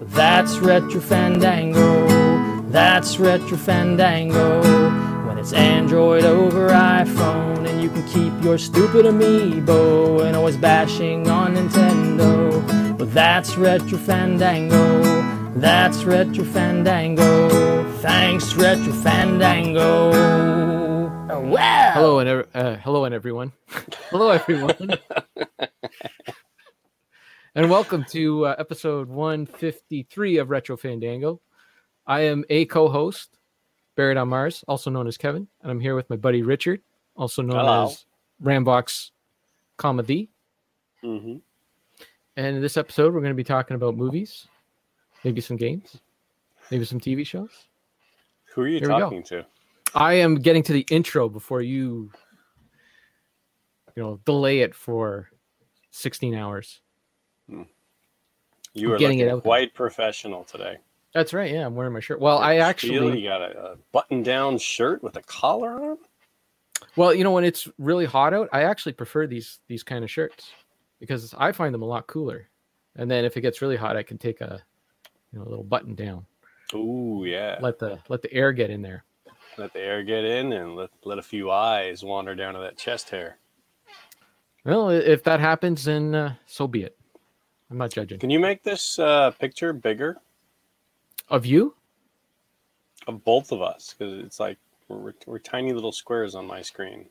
That's Retro Fandango. That's Retro Fandango. When it's Android over iPhone, and you can keep your stupid amiibo and always bashing on Nintendo. But that's Retro Fandango. That's Retro Fandango. Thanks, Retro Fandango. Oh, wow. Hello and ev- uh, hello and everyone. hello everyone. and welcome to uh, episode 153 of Retro Fandango. I am a co-host, Buried on Mars, also known as Kevin, and I'm here with my buddy Richard, also known Hello. as Rambox Comedy. Mm-hmm. And in this episode, we're going to be talking about movies, maybe some games, maybe some TV shows. Who are you Here talking to? I am getting to the intro before you, you know, delay it for 16 hours. You are getting looking it out there. quite professional today. That's right. Yeah, I'm wearing my shirt. Well, I actually, you got a, a button-down shirt with a collar on. well, you know, when it's really hot out, I actually prefer these these kind of shirts because I find them a lot cooler. And then if it gets really hot, I can take a, you know, a little button down, Ooh, yeah. let the let the air get in there. Let the air get in and let let a few eyes wander down to that chest hair. Well, if that happens, then uh, so be it. I'm not judging. Can you make this uh, picture bigger Of you? of both of us? Because it's like we're, we're, tiny little squares on my screen.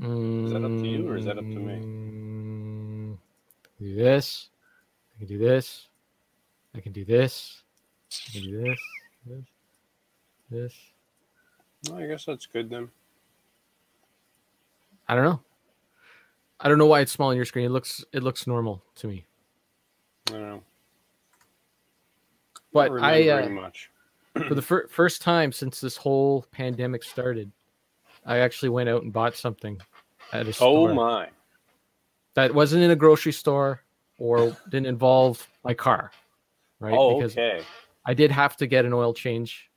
Is that up to you or is that up to me? me? Do this. I can do this. I can do this. I can do this. This. This. Well, I guess that's good then. I don't know. I don't know why it's small on your screen. It looks it looks normal to me. I don't know. But I, uh, much. For the fir- first time since this whole pandemic started, I actually went out and bought something at a store Oh my! that wasn't in a grocery store or didn't involve my car. Right? Oh, because okay. I did have to get an oil change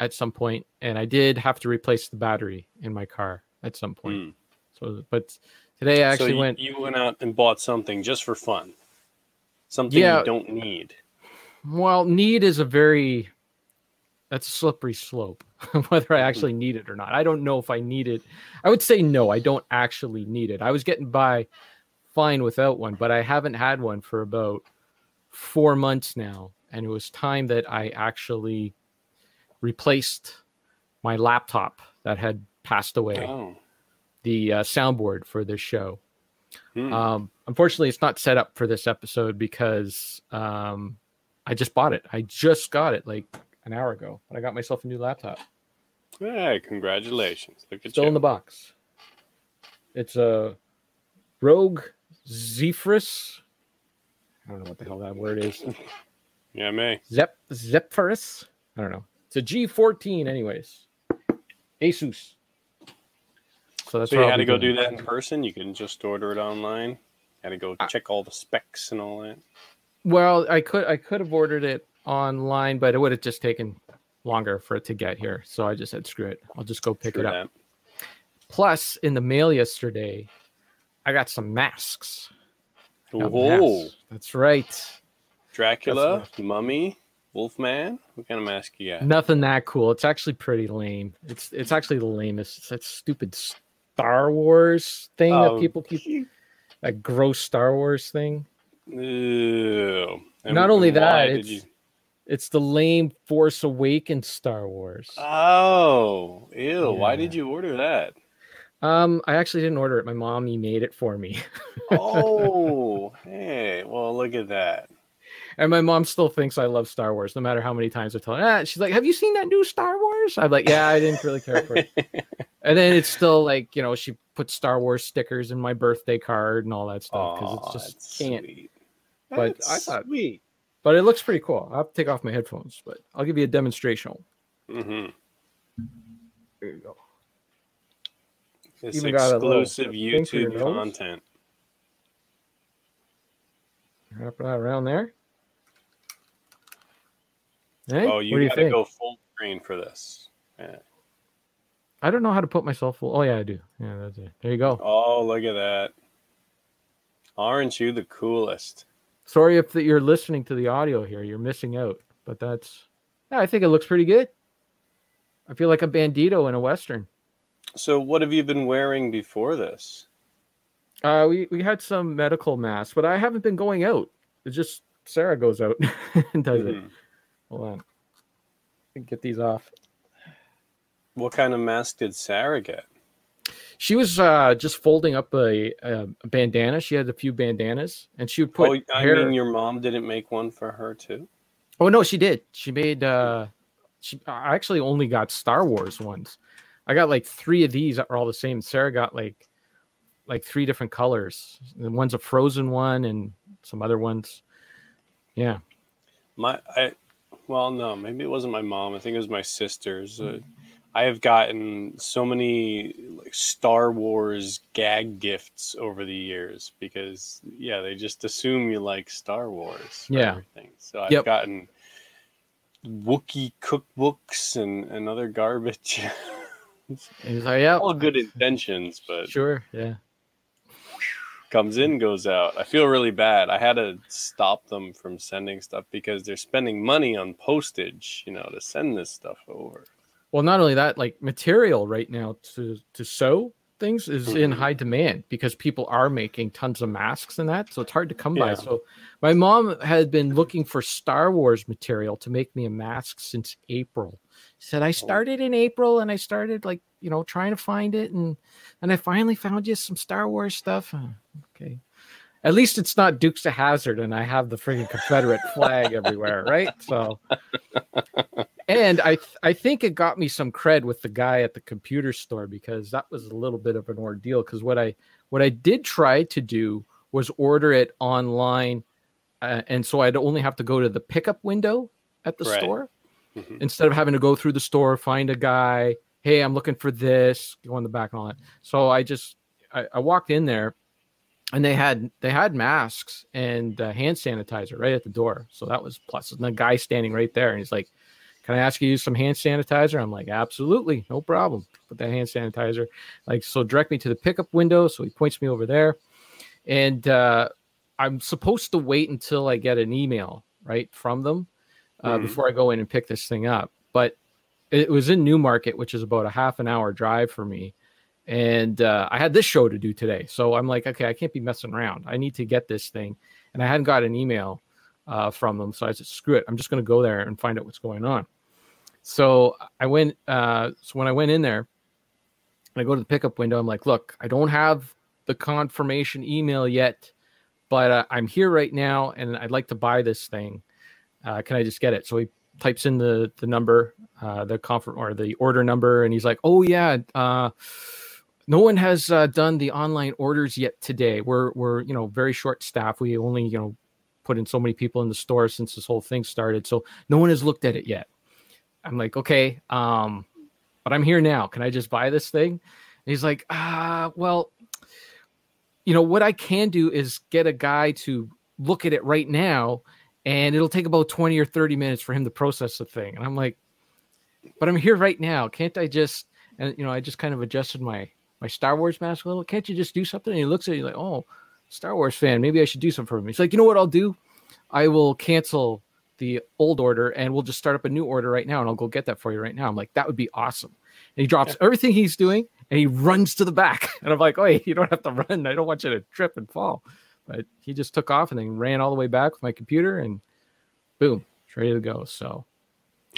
at some point, and I did have to replace the battery in my car at some point. Hmm. So, but today I actually so you, went. you went out and bought something just for fun. Something Yeah. you don't need. Well, need is a very that's a slippery slope. Whether I mm-hmm. actually need it or not, I don't know if I need it. I would say no, I don't actually need it. I was getting by fine without one, but I haven't had one for about four months now, and it was time that I actually replaced my laptop that had passed away. Oh. The uh, soundboard for this show. Hmm. Um, unfortunately, it's not set up for this episode because um, I just bought it. I just got it like an hour ago, but I got myself a new laptop. Hey, congratulations. Look at Still you. in the box. It's a ROG Zephyrus. I don't know what the hell that word is. yeah, me. Zep Zephyrus. I don't know. It's a G14, anyways. Asus. So that's So you had to go doing. do that in person. You can just order it online. Had to go I- check all the specs and all that. Well, I could I could have ordered it online, but it would have just taken longer for it to get here. So I just said, screw it. I'll just go pick True it up. that. Plus, in the mail yesterday, I got some masks. Got Whoa, masks. That's right. Dracula, That's Mummy, Wolfman. What kind of mask you got? Nothing that cool. It's actually pretty lame. It's it's actually the lamest. It's that stupid Star Wars thing Oh, that people keep that gross Star Wars thing. Ew. And- Not only that, it's you- it's the lame Force Awakens Star Wars. Oh, ew. Why did you order that? Um, I actually didn't order it. My mommy made it for me. Oh, hey. Well, look at that. And my mom still thinks I love Star Wars, no matter how many times I tell her. Ah, she's like, "Have you seen that new Star Wars?" I'm like, "Yeah, I didn't really care for it." and then it's still like, you know, she put Star Wars stickers in my birthday card and all that stuff because it's just that's can't. sweet. But That's I thought- sweet. But it looks pretty cool. I'll have to take off my headphones, but I'll give you a demonstration. Mm-hmm. There you go. This Even got a little exclusive thing for your YouTube content. Wrap that around there. Hey, Oh, you do you got to think? go full screen for this. Yeah. I don't know how to put myself full. Oh yeah, I do. Yeah, that's it. There you go. Oh, look at that. Aren't you the coolest? sorry if that you're listening to the audio here, you're missing out. But that's yeah, I think it looks pretty good. I feel like a bandito in a western. So, what have you been wearing before this? Uh, we we had some medical masks, but I haven't been going out. It's just Sarah goes out and does it. Mhm. Hold on, get these off. What kind of mask did Sarah get? She was uh, just folding up a, a, bandana. She had a few bandanas, and she would put. oh, I hair... mean, your mom didn't make one for her too. Oh no, she did. She made. uh She I actually only got Star Wars ones. I got like three of these that are all the same. Sarah got like like three different colors. And one's a frozen one, and some other ones. Yeah. My, I, well, no, maybe it wasn't my mom. I think it was my sisters. Uh, I have gotten so many like Star Wars gag gifts over the years because yeah, they just assume you like Star Wars. Yeah. Everything. So I've Yep. gotten Wookiee cookbooks and, and other garbage. He's like, yeah, All good intentions, but sure, yeah. comes in, goes out. I feel really bad. I had to stop them from sending stuff because they're spending money on postage, you know, to send this stuff over. Well, not only that, like material right now to to sew things is in Mhm. high demand because people are making tons of masks and that, so it's hard to come by. So my mom had been looking for Star Wars material to make me a mask since April. She said I started in April and I started like you know trying to find it and and I finally found you some Star Wars stuff. Okay. At least it's not Dukes of Hazard and I have the freaking Confederate flag everywhere, right? So and I th- I think it got me some cred with the guy at the computer store because that was a little bit of an ordeal because what I what I did try to do was order it online uh, and so I'd only have to go to the pickup window at the Right. store Mhm. instead of having to go through the store find a guy hey I'm looking for this go in the back and all that so I just I, I walked in there and they had they had masks and uh, hand sanitizer right at the door so that was plus and the guy standing right there and he's like can i ask you to use some hand sanitizer i'm like absolutely no problem put that hand sanitizer like so direct me to the pickup window so he points me over there and uh, i'm supposed to wait until i get an email right from them uh, Mhm. before i go in and pick this thing up but it was in newmarket which is about a half an hour drive for me and uh, I had this show to do today. So I'm like, okay, I can't be messing around. I need to get this thing, and I hadn't got an email uh, from them, so I said, screw it, I'm just going to go there and find out what's going on. So I went. Uh, so when I went in there, and I go to the pickup window. I'm like, look, I don't have the confirmation email yet, but uh, I'm here right now, and I'd like to buy this thing. Uh, can I just get it? So he types in the the number, uh, the confer- or the order number, and he's like, oh yeah. Uh, no one has uh, done the online orders yet today. We're we're you know very short staff. We only you know put in so many people in the store since this whole thing started, so no one has looked at it yet. I'm like, okay, um, but I'm here now. Can I just buy this thing? And he's like, ah, well, you know what I can do is get a guy to look at it right now, and it'll take about 20 or 30 minutes for him to process the thing. And I'm like, but I'm here right now. Can't I just? And you know, I just kind of adjusted my my Star Wars mask a little. Can't you just do something? And he looks at you like, oh, Star Wars fan. Maybe I should do something for him. He's like, you know what I'll do? I will cancel the old order and we'll just start up a new order right now and I'll go get that for you right now. I'm like, that would be awesome. And he drops everything he's doing and he runs to the back. And I'm like, wait, you don't have to run. I don't want you to trip and fall. But he just took off and then ran all the way back with my computer and boom, it's ready to go. So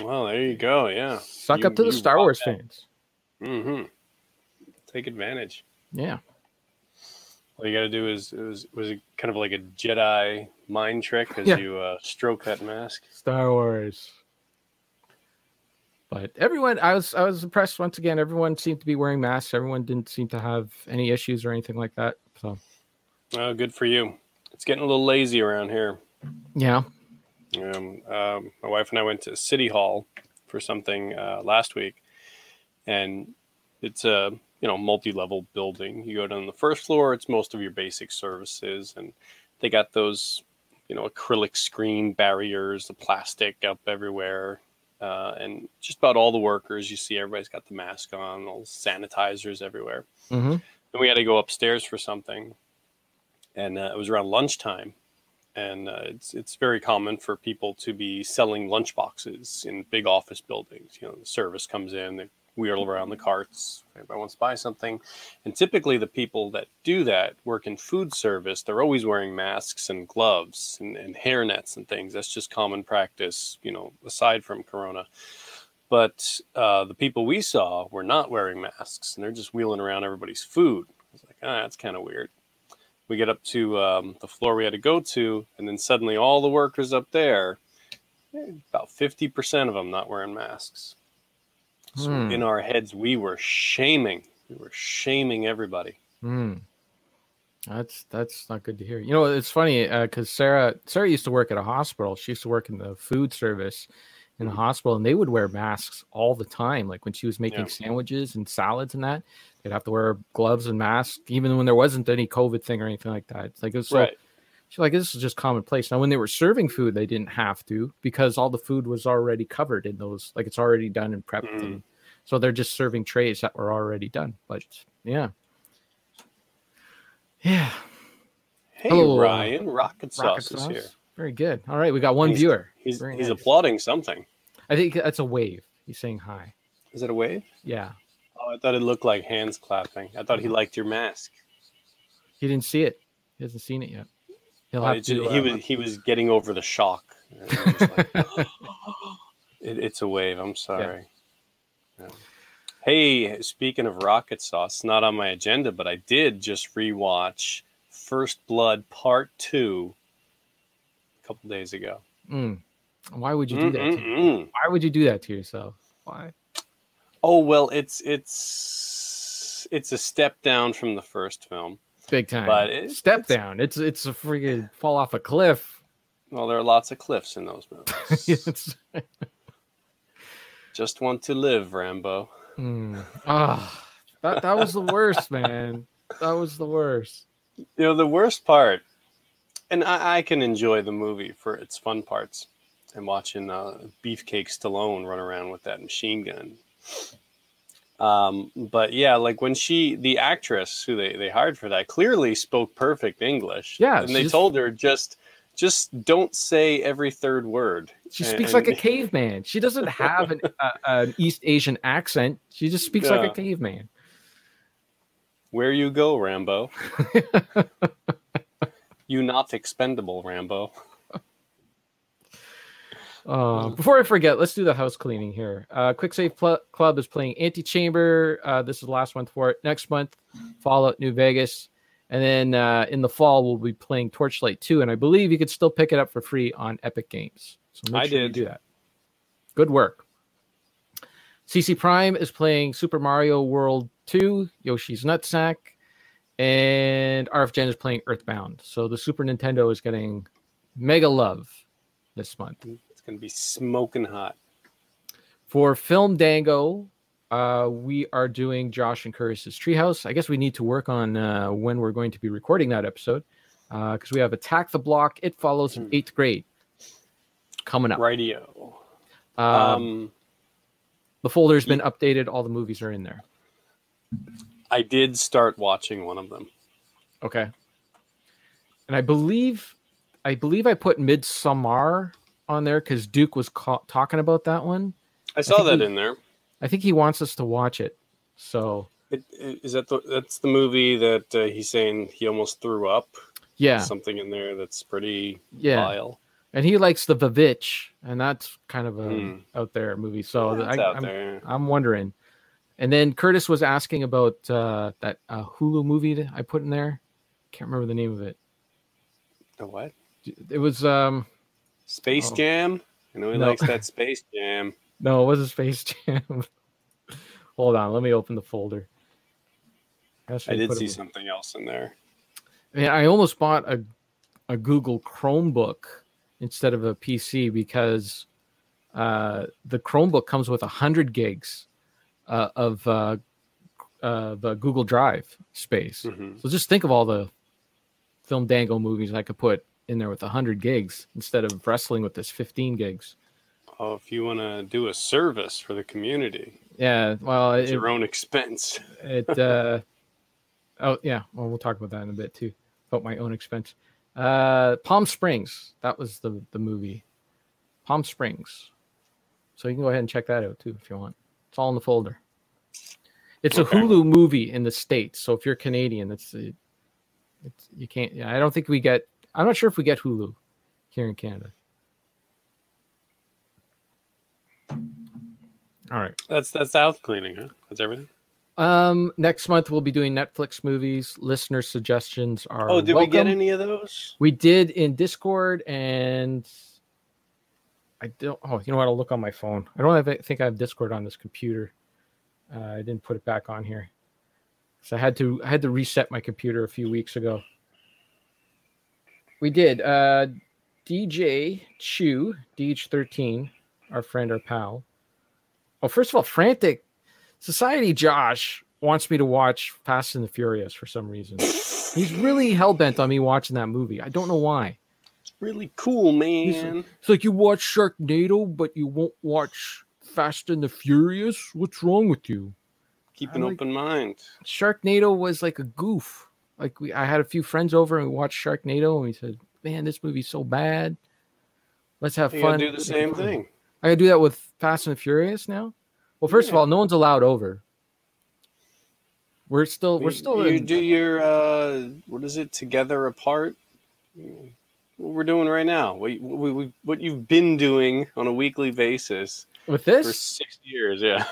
Well, there you go. Yeah. suck You- up to the Star Wars that. fans. hmm Take advantage. Yeah. All you got to do is it was was it kind of like a Jedi mind trick as Yeah. you uh, stroke that mask. Star Wars. But everyone, I was I was impressed once again. Everyone seemed to be wearing masks. Everyone didn't seem to have any issues or anything like that. So Oh, good for you. It's getting a little lazy around here. yeah, Um, um, my wife and I went to City Hall for something uh, last week, and it's a you know multi-level building. You go down the first floor; it's most of your basic services, and they got those you know acrylic screen barriers, the plastic up everywhere, uh, and just about all the workers you see. Everybody's got the mask on, all sanitizers everywhere. hmm Then we had to go upstairs for something, and uh, it was around lunchtime. and uh, it's it's very common for people to be selling lunch boxes in big office buildings. You know, the service comes in, they wheel around the carts. Everybody wants to buy something, and typically the people that do that work in food service. They're always wearing masks and gloves and, and hair nets and things. That's just common practice. You know, aside from Corona. But uh, the people we saw were not wearing masks, and they're just wheeling around everybody's food. I was like, ah, that's kind of weird we get up to um, the floor we had to go to, and then suddenly all the workers up there, eh, about 50% of them not wearing masks. So Hmm. in our heads, we were shaming. We were shaming everybody. Hmm. That's that's not good to hear. You know, it's funny because Sarah Sarah used to work at a hospital. She used to work in the food service in the Mhm. hospital, and they would wear masks all the time. Like when she was making Yeah. sandwiches and salads and that, they'd have to wear gloves and masks, even when there wasn't any COVID thing or anything like that. It's like it was so right. She's like, this is just commonplace. Now, when they were serving food, they didn't have to because all the food was already covered in those, like it's already done and prepped. Mhm. And so they're just serving trays that were already done. But yeah. Yeah. Hey, Hello, uh, Ryan. Rocket Sauce Rocket is sauce. here. Very good. All right. We got one He's- viewer. He's, Very he's nice. applauding something. I think that's a wave. He's saying hi. Is it a wave? Yeah. Oh, I thought it looked like hands clapping. I thought he liked your mask. He didn't see it. He hasn't seen it yet. He'll have to. he uh, was he was getting over the shock. And he was like, it, it's a wave. I'm sorry. Yeah. Hey, speaking of rocket sauce, not on my agenda, but I did just rewatch First Blood Part Two a couple days ago. mm. Why would you do that? Mm-mm-mm. Why would you do that to yourself? Why? Oh well, it's it's it's a step down from the first film. Big time. But it- Step it's- down. It's it's a freaking fall off a cliff. Well, there are lots of cliffs in those movies. Just want to live, Rambo. Mm. Ah, that that was the worst, man. That was the worst. You know, the worst part, and I, I can enjoy the movie for its fun parts and watching uh, Beefcake Stallone run around with that machine gun. Um, but yeah, like when she, the actress who they, they hired for that, clearly spoke perfect English. Yeah, and they she's- told her just just don't say every third word. She And- speaks like a caveman. She doesn't have an, uh, an East Asian accent. She just speaks like a caveman. Where you go, Rambo? you not expendable, Rambo. Uh, before I forget, let's do the house cleaning here. Uh, Quick Save Pl- Club is playing Antichamber. Uh, this is the last month for it. Next month, Fallout New Vegas. And then uh, in the fall, we'll be playing Torchlight 2. And I believe you could still pick it up for free on Epic Games. So make I sure did. do that. Good work. CC Prime is playing Super Mario World 2, Yoshi's Nutsack, and RF Gen is playing Earthbound. So the Super Nintendo is getting mega love this month. It's gonna be smoking hot. For Film Dango, uh, we are doing Josh and Curtis's Treehouse. I guess we need to work on uh, when we're going to be recording that episode because we have Attack the Block, It Follows Hmm. eighth grade coming up. Radio. Um, Um, the folder's been updated. All the movies are in there. I did start watching one of them. Okay. And I believe, I believe I put Midsommar on there because Duke was ca- talking about that one. I saw think that we- in there. I think he wants us to watch it. So It, it, is that the that's the movie that uh, he's saying he almost threw up? yeah, Something in there that's pretty yeah. vile. and he likes the Vavitch, and that's kind of a Hmm. out there movie. So That's I, there. I'm wondering. And then Curtis was asking about uh, that uh, Hulu movie that I put in there. Can't remember the name of it. The what? It was um Space Oh. Jam. I know he No. likes that Space Jam. no, it wasn't Space Jam. Hold on, let me open the folder. Gosh, I did see something else in there. Man, I almost bought a a Google Chromebook instead of a PC because uh, the Chromebook comes with hundred gigs uh, of uh, uh, the Google Drive space. Mhm. So just think of all the Film Dango movies I could put in there with hundred gigs instead of wrestling with this fifteen gigs. Oh, if you want to do a service for the community, Yeah, well, it's it, your own expense. it uh oh yeah well we'll talk about that in a bit too about my own expense Uh, Palm Springs. That was the the movie. Palm Springs. So you can go ahead and check that out too if you want. It's all in the folder. It's Okay. a Hulu movie in the states. So if you're Canadian, it's, the- it's you can't. Yeah, I don't think we get. I'm not sure if we get Hulu here in Canada. All right. That's that's the house cleaning, huh? That's everything. Um, next month we'll be doing Netflix movies. Listener suggestions are. Oh, did we get any of those? We did in Discord, and I don't. Oh, you know what? I'll look on my phone. I don't have, I think I have Discord on this computer. Uh, I didn't put it back on here, so I had to. I had to reset my computer a few weeks ago. We did. Uh, DJ Chew, DH13, our friend, our pal. Oh, first of all, Frantic Society Josh wants me to watch Fast and the Furious for some reason. He's really hell bent on me watching that movie. I don't know why. Really cool, man. It's like you watch Sharknado, but you won't watch Fast and the Furious. What's wrong with you? Keep an like- open mind. Sharknado was like a goof. Like we, I had a few friends over and we watched Sharknado, and we said, "Man, this movie's so bad. Let's have You fun." do the same thing. I gotta do that with Fast and the Furious now. Well, first of all, no one's allowed over. We're still, we're still. You in- do your uh, what is it? Together apart. What we're doing right now. What what, we- what you've been doing on a weekly basis with this for six years. Yeah.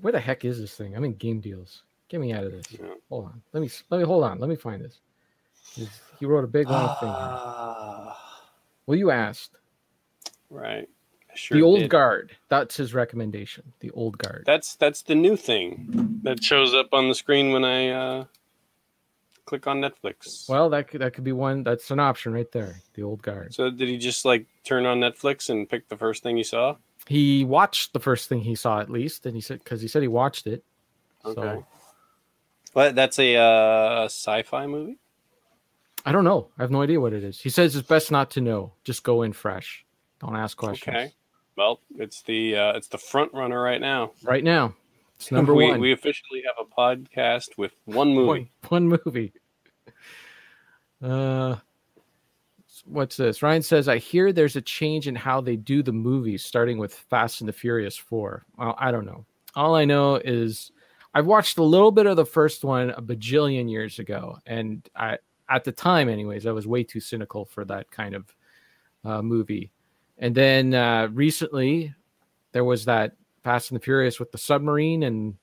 Where the heck is this thing? I'm in game deals. Get me out of this. Yeah. Hold on. Let me let me hold on. Let me find this. He wrote a big long thing. Here. Ah, Well, you asked right. Sure the old did. guard. That's his recommendation. The old guard. That's that's the new thing that shows up on the screen when I uh, click on Netflix. well, that could that could be one. That's an option right there. The old guard. so did he just like turn on Netflix and pick the first thing he saw? He watched the first thing he saw at least, and he said because he said he watched it. Okay. So Well, that's a uh, sci-fi movie. I don't know. I have no idea what it is. He says it's best not to know. Just go in fresh. Don't ask questions. Okay. Well, it's the uh, it's the front runner right now. Right now, it's number we, one. We officially have a podcast with one movie. One, one movie. Uh, what's this? Ryan says, I hear there's a change in how they do the movies, starting with Fast and the Furious 4. Well, I don't know. All I know is I've watched a little bit of the first one a bajillion years ago. And I, at the time, anyways, I was way too cynical for that kind of uh, movie. And then uh, recently, there was that Fast and the Furious with the submarine, and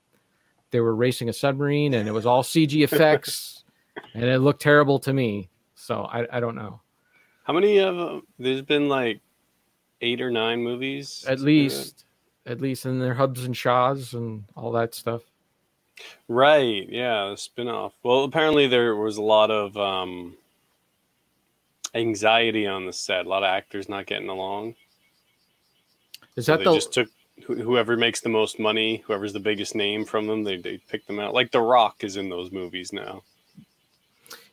they were racing a submarine, and it was all CG effects, and it looked terrible to me. So I, I don't know. How many of them? There's been like eight or nine movies. At least, at least in their Hobbs and Shaws and all that stuff. Right. Yeah. The spin-off. Well, apparently there was a lot of um, anxiety on the set. A lot of actors not getting along. Is So that they the? just took wh- whoever makes the most money, whoever's the biggest name from them. They they pick them out. Like The Rock is in those movies now.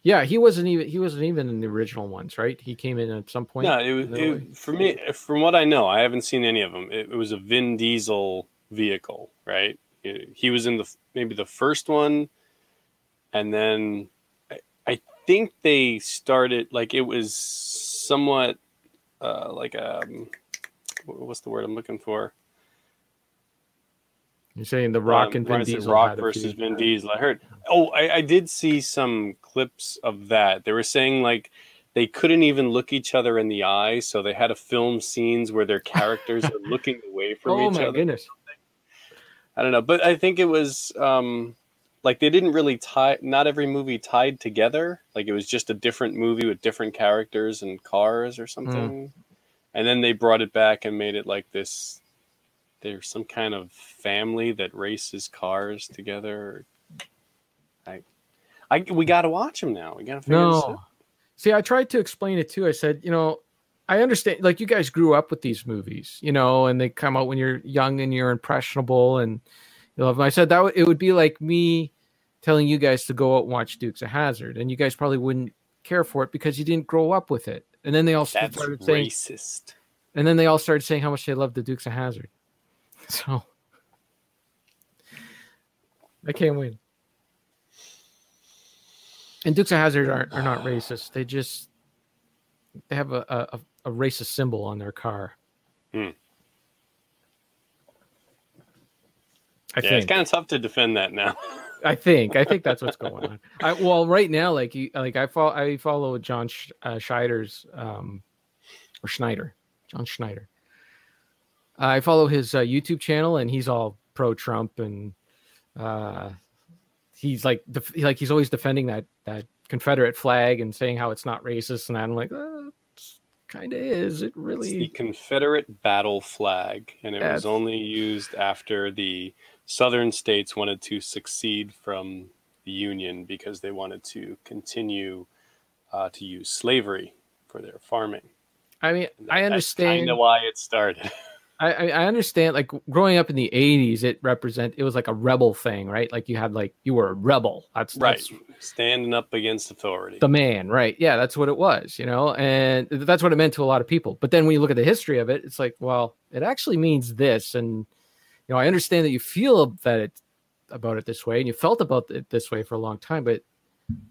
yeah, he wasn't even. He wasn't even in the original ones, right? He came in at some point. No, it was it, for me. From what I know, I haven't seen any of them. It, it was a Vin Diesel vehicle, right? He- He was in the maybe the first one, and then I, I think they started like it was somewhat uh, like um, what's the word I'm looking for? You're saying the Rock Um, and Vin Diesel Rock versus. Vin Diesel. I heard. Oh, I, I did see some clips of that. They were saying like they couldn't even look each other in the eye, so they had to film scenes where their characters are looking away from Oh each other. Oh my goodness! I don't know, but I think it was um, like they didn't really tie. Not every movie tied together. Like it was just a different movie with different characters and cars or something. And then they brought it back and made it like this. There's some kind of family that races cars together. I, I we got to watch them now. We got to figure this out. No. See, I tried to explain it too. I said, you know, I understand. Like you guys grew up with these movies, you know, and they come out when you're young and you're impressionable, and you know. I said that would- it would be like me telling you guys to go out and watch Dukes of Hazard, and you guys probably wouldn't care for it because you didn't grow up with it. And then they all That's started saying, racist. and then they all started saying how much they love the Dukes of Hazard. So I can't win. And Dukes of Hazard aren't are not racist. They just they have a a, a racist symbol on their car. Hmm. I yeah, think. it's kind of tough to defend that now. I think. I think that's what's going on. I, well, right now, like you, like I follow, I follow John Sch, uh, Scheider's, um, or Schneider, John Schneider. I follow his uh, YouTube channel, and he's all pro Trump, and uh, he's like, def- like he's always defending that that Confederate flag and saying how it's not racist, and that. I'm like, uh, kind of is. It It's the? Confederate battle flag, and it Yeah, was only used after the southern states wanted to succeed from the Union because they wanted to continue uh, to use slavery for their farming. I mean, I understand. why it started. I, I understand like growing up in the 80s it represent it was like a rebel thing right? Like you had like you were a rebel. That's right, that's standing up against authority. the man right. Yeah that's what it was you know? And that's what it meant to a lot of people. But then when you look at the history of it it's like well it actually means this. And you know I understand that you feel that it about it this way and you felt about it this way for a long time but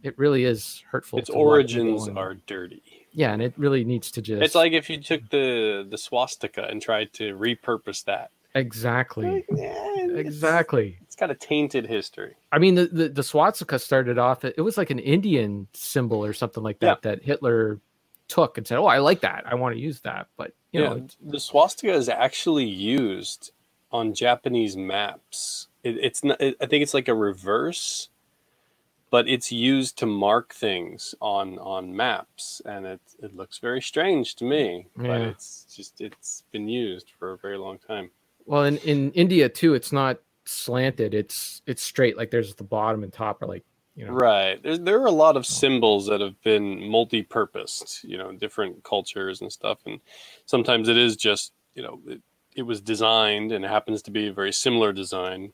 it really is hurtful its to a lot of people origins are dirty. Yeah and it really needs to just It's like if you took the the swastika and tried to repurpose that. exactly Yeah, it's- exactly It's got a tainted history. I mean, the, the, the swastika started off, it was like an Indian symbol or something like that that Hitler took and said, Oh, I like that. I want to use that. But, you yeah, know, the swastika is actually used on Japanese maps. It, it's not. It, I think it's like a reverse, but it's used to mark things on on maps, and it it looks very strange to me. But it's just it's been used for a very long time. well, in, in India too, it's not slanted, it's it's straight. Like there's the bottom and top are like, you know, Right. There, there are a lot of symbols that have been multi-purposed, you know, different cultures and stuff. And sometimes it is just, you know, it, it was designed and it happens to be a very similar design.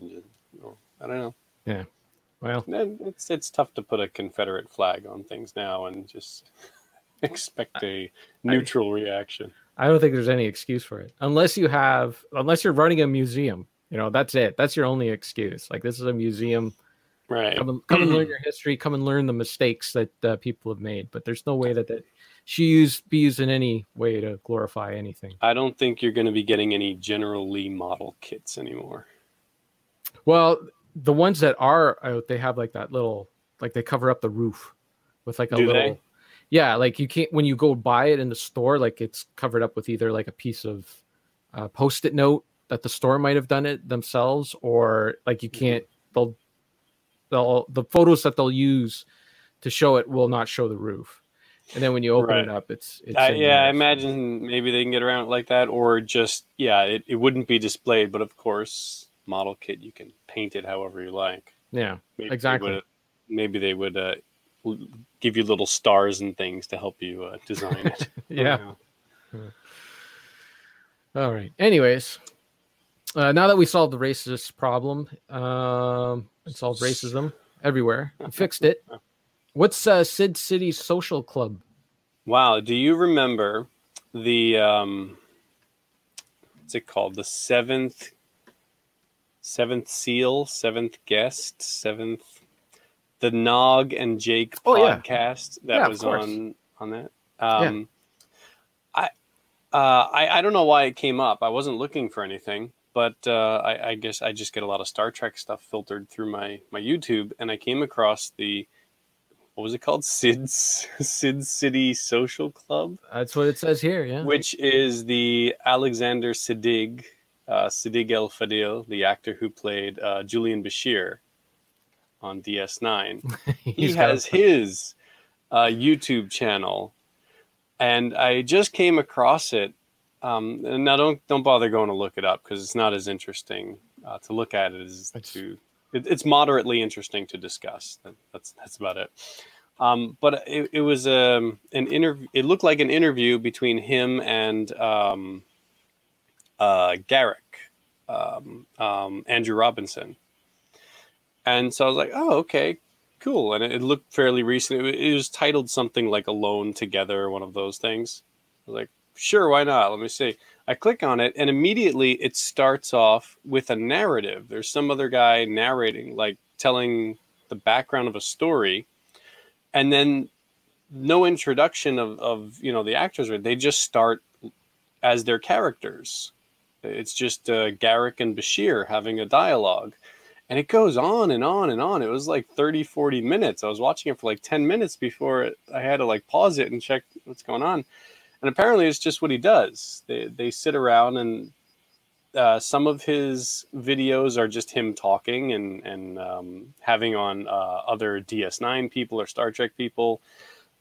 I don't know. Well, It's it's tough to put a Confederate flag on things now and just expect a neutral reaction. I don't think there's any excuse for it unless you have, unless you're running a museum. You know, that's it. That's your only excuse. Like this is a museum. Right. Come and, come and learn your history. Come and learn the mistakes that uh, people have made. But there's no way that that she used be used in any way to glorify anything. I don't think you're going to be getting any General Lee model kits anymore. Well, the ones that are out, they have like that little, like they cover up the roof with like a Do they? little. Yeah, like you can't when you go buy it in the store, like it's covered up with either like a piece of uh, post-it note that the store might have done it themselves, or like you Mm-hmm. can't. They'll, they'll the photos that they'll use to show it will not show the roof, and then when you open Right. it up, it's it's in yeah, I imagine maybe they can get around it like that, or just yeah, it, it wouldn't be displayed. But of course, model kit you can paint it however you like. Yeah, Maybe they Exactly. would- maybe they would uh, give you little stars and things to help you uh, design it. yeah. All right. Anyways, uh, now that we solved the racist problem um, and solved racism everywhere, fixed it. What's uh, Sid City Social Club? Wow. Do you remember the um, what's it called? The seventh seventh seal, seventh guest, seventh the Nog and Jake Oh, yeah. podcast that Yeah, was on on that. Um, I uh, I I don't know why it came up. I wasn't looking for anything, but uh, I, I guess I just get a lot of Star Trek stuff filtered through my my YouTube, and I came across the what was it called? Sid's Sid City Social Club, That's what it says here. Yeah. which is the Alexander Siddig, uh, Siddig El Fadil, the actor who played uh, Julian Bashir on DS9 he has his uh, YouTube channel, and I just came across it. Um, and now don't don't bother going to look it up because it's not as interesting uh, to look at it as It's- to. It, it's moderately interesting to discuss. That, that's that's about it. Um, but it, it was um, an interview. It looked like an interview between him and um, uh, Garak, um, um, Andrew Robinson. And so I was like, oh, okay, cool. And it, it looked fairly recent. It, it was titled something like Alone Together, one of those things. I was like, sure, why not? Let me see. I click on it, and immediately it starts off with a narrative. There's some other guy narrating, like telling the background of a story, and then no introduction of, of you know the actors. They just start as their characters. It's just uh, Garak and Bashir having a dialogue. And it goes on and on and on. It was like 30, 40 minutes. I was watching it for like 10 minutes before it, I had to like pause it and check what's going on. And apparently it's just what he does. They, they sit around and uh, some of his videos are just him talking and, and um, having on uh, other DS9 people or Star Trek people.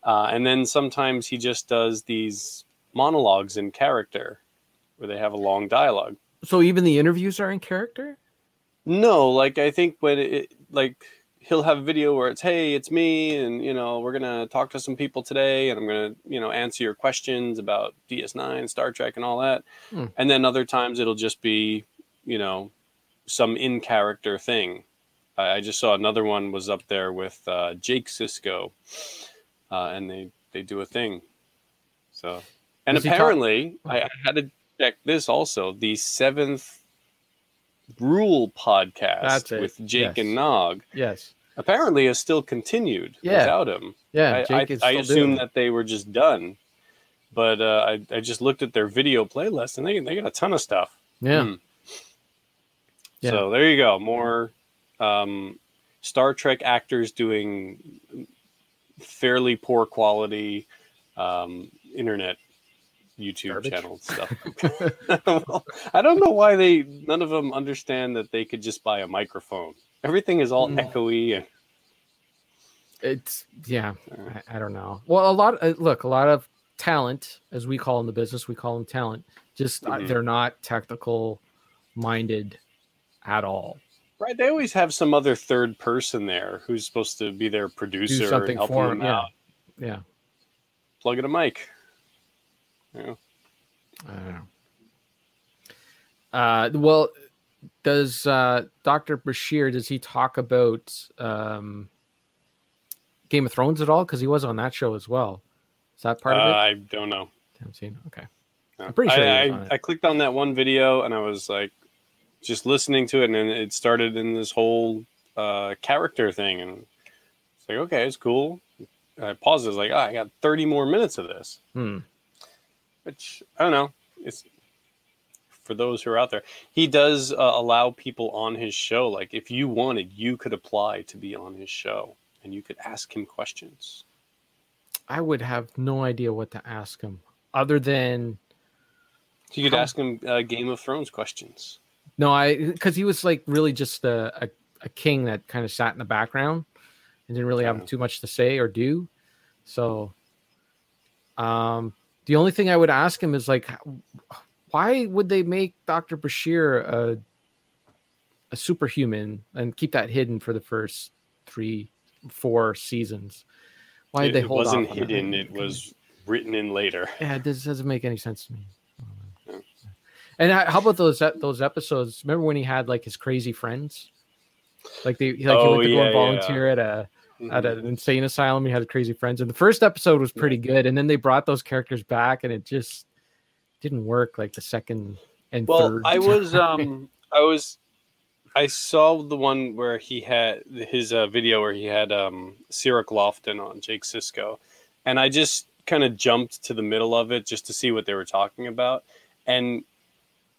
Uh, and then sometimes he just does these monologues in character where they have a long dialogue. So even the interviews are in character? No, like I think when it like he'll have a video where it's hey, it's me and you know, we're going to talk to some people today and I'm going to, you know, answer your questions about DS9, Star Trek and all that. Hmm. And then other times it'll just be, you know, some in character thing. I, I, just saw another one was up there with uh, Jake Sisko. Uh, and they they do a thing. So and apparently, talk- I, I had to check this also. The seventh rule podcast with Jake yes. and Nog. Yes. Apparently, is still continued yeah. without him. Yeah, I, I, I assume that they were just done, but uh, I, I just looked at their video playlist and they they got a ton of stuff. Yeah. Mm. yeah. So there you go. More um, Star Trek actors doing fairly poor quality um, internet YouTube Garbage. channel stuff. well, I don't know why they none of them understand that they could just buy a microphone. Everything is all mm. echoey and it's yeah. I, I, don't know. Well, a lot. Uh, look, a lot of talent, as we call in the business, we call them talent. Just uh, mm-hmm. they're not technical minded at all. Right. They always have some other third person there who's supposed to be their producer and helping them, them yeah. out. Yeah. Plug in a mic. Yeah. I don't know. Uh, well, does uh, Dr. Bashir does he talk about um, Game of Thrones at all? Because he was on that show as well. Is that part uh, of it? I don't know. Haven't seen. Okay. No. I'm pretty sure. I, I, I, clicked on that one video and I was like, just listening to it, and then it started in this whole uh, character thing, and it's like, okay, it's cool. And I paused. It's like, oh, I got 30 more minutes of this. Hmm which I don't know. It's for those who are out there. He does uh, allow people on his show. Like if you wanted, you could apply to be on his show, and you could ask him questions. I would have no idea what to ask him, other than you could how... ask him uh, Game of Thrones questions. No, I because he was like really just a, a, a king that kind of sat in the background and didn't really have too much to say or do. So, um, the only thing I would ask him is like, why would they make Doctor Bashir a a superhuman and keep that hidden for the first three, four seasons? Why did they hold? It wasn't hidden; it was written in later. Yeah, this doesn't make any sense to me. And how about those those episodes? Remember when he had like his crazy friends? Like they like oh, he went to yeah, go and volunteer yeah. at a mm-hmm. at an insane asylum. He had crazy friends, and the first episode was pretty good, and then they brought those characters back, and it just didn't work like the second and well, third. I was um I was I saw the one where he had his uh, video where he had um Cirroc Lofton on Jake Sisko, and I just kind of jumped to the middle of it just to see what they were talking about, and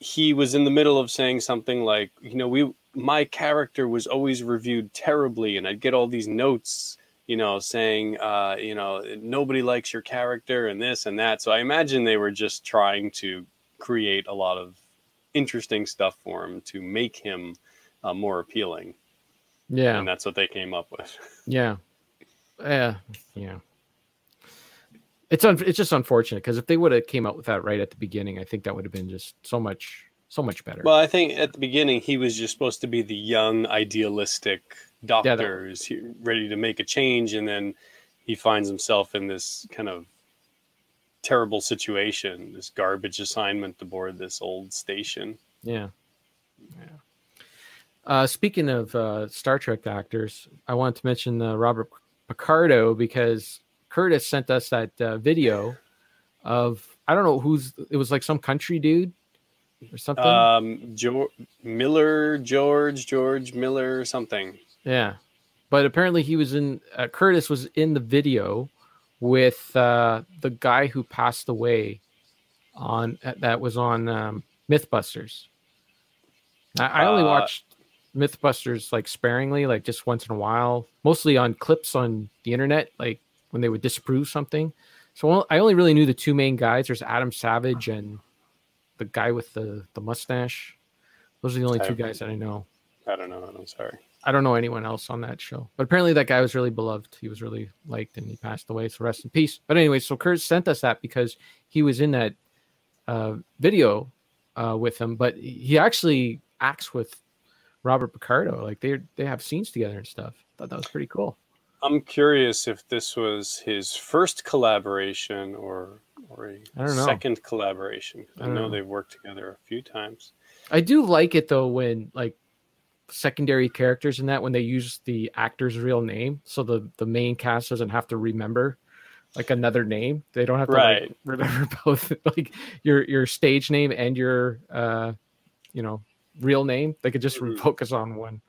he was in the middle of saying something like, you know, we my character was always reviewed terribly, and I'd get all these notes, you know, saying, uh, you know, nobody likes your character and this and that. So I imagine they were just trying to create a lot of interesting stuff for him to make him uh, more appealing. Yeah, and that's what they came up with. Yeah, yeah, yeah. It's un- it's just unfortunate because if they would have came out with that right at the beginning, I think that would have been just so much so much better. Well, I think at the beginning he was just supposed to be the young, idealistic doctor who's yeah, ready to make a change, and then he finds himself in this kind of terrible situation, this garbage assignment to board this old station. Yeah, yeah. Uh, speaking of uh, Star Trek actors, I wanted to mention uh, Robert Picardo because Curtis sent us that uh, video of I don't know who's it was like some country dude or something? Um, George Miller, George, George Miller, or something. Yeah, but apparently he was in uh, Curtis was in the video with uh, the guy who passed away on that was on um, MythBusters. I, I only Uh, watched MythBusters like sparingly, like just once in a while, mostly on clips on the internet, like when they would disprove something. So I only really knew the two main guys. There's Adam Savage and the guy with the the mustache. Those are the only two guys that I know. I don't know. I'm sorry. I don't know anyone else on that show, but apparently that guy was really beloved. He was really liked, and he passed away. So rest in peace. But anyway, so Kurt sent us that because he was in that uh, video uh, with him, but he actually acts with Robert Picardo. Like they they have scenes together and stuff. I thought that was pretty cool. I'm curious if this was his first collaboration or or a I don't know. second collaboration. I, I know know. they've worked together a few times. I do like it though when like secondary characters in that when they use the actor's real name, so the the main cast doesn't have to remember like another name. They don't have to like, remember both like your your stage name and your uh you know real name. They could just Mhm. focus on one.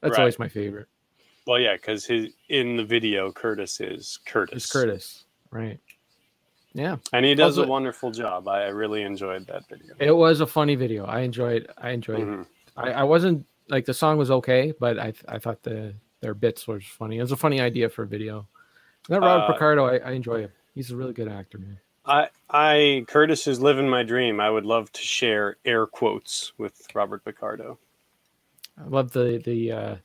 That's Right. always my favorite. Well, yeah, because his in the video, Curtis is Curtis. It's Curtis, right? Yeah, and he does a wonderful job. I really enjoyed that video. it was a funny video. I enjoyed. I enjoyed. it. Mhm. I, I wasn't like the song was okay, but I I thought the their bits were funny. It was a funny idea for a video. That Robert Uh, Picardo, I, I enjoy him. He's a really good actor, man. I I Curtis is living my dream. I would love to share air quotes with Robert Picardo. I love the the uh,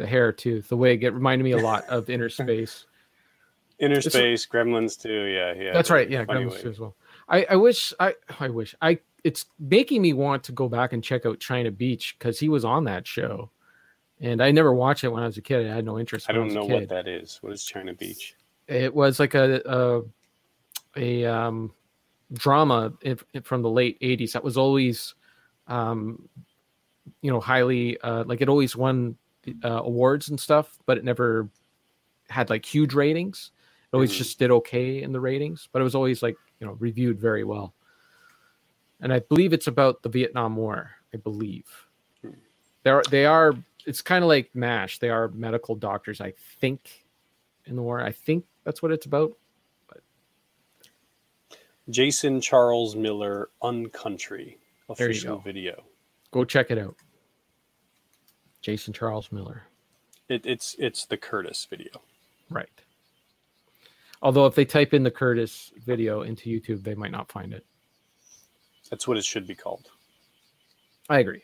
the hair too. The wig it reminded me a lot of Innerspace. Inner Space, Gremlins too. Yeah, yeah. That's right. Yeah, Gremlins wig. too as well. I I wish I I wish I it's making me want to go back and check out China Beach because he was on that show, and I never watched it when I was a kid. I had no interest. I don't a know what that is. What is China Beach? it was like a a, a um, drama if from the late 80s that was always um, you know highly uh, like it always won uh, awards and stuff but it never had like huge ratings it always Mhm. just did okay in the ratings but it was always like you know reviewed very well and i believe it's about the vietnam war i believe Hmm. they're they are it's kind of like mash they are medical doctors i think in the war i think that's what it's about Jason Charles Miller Uncountry official go. video. go check it out jason charles miller. It, it's it's the Curtis video. right. Although if they type in the curtis video into youtube they might not find it. That's what it should be called. i agree.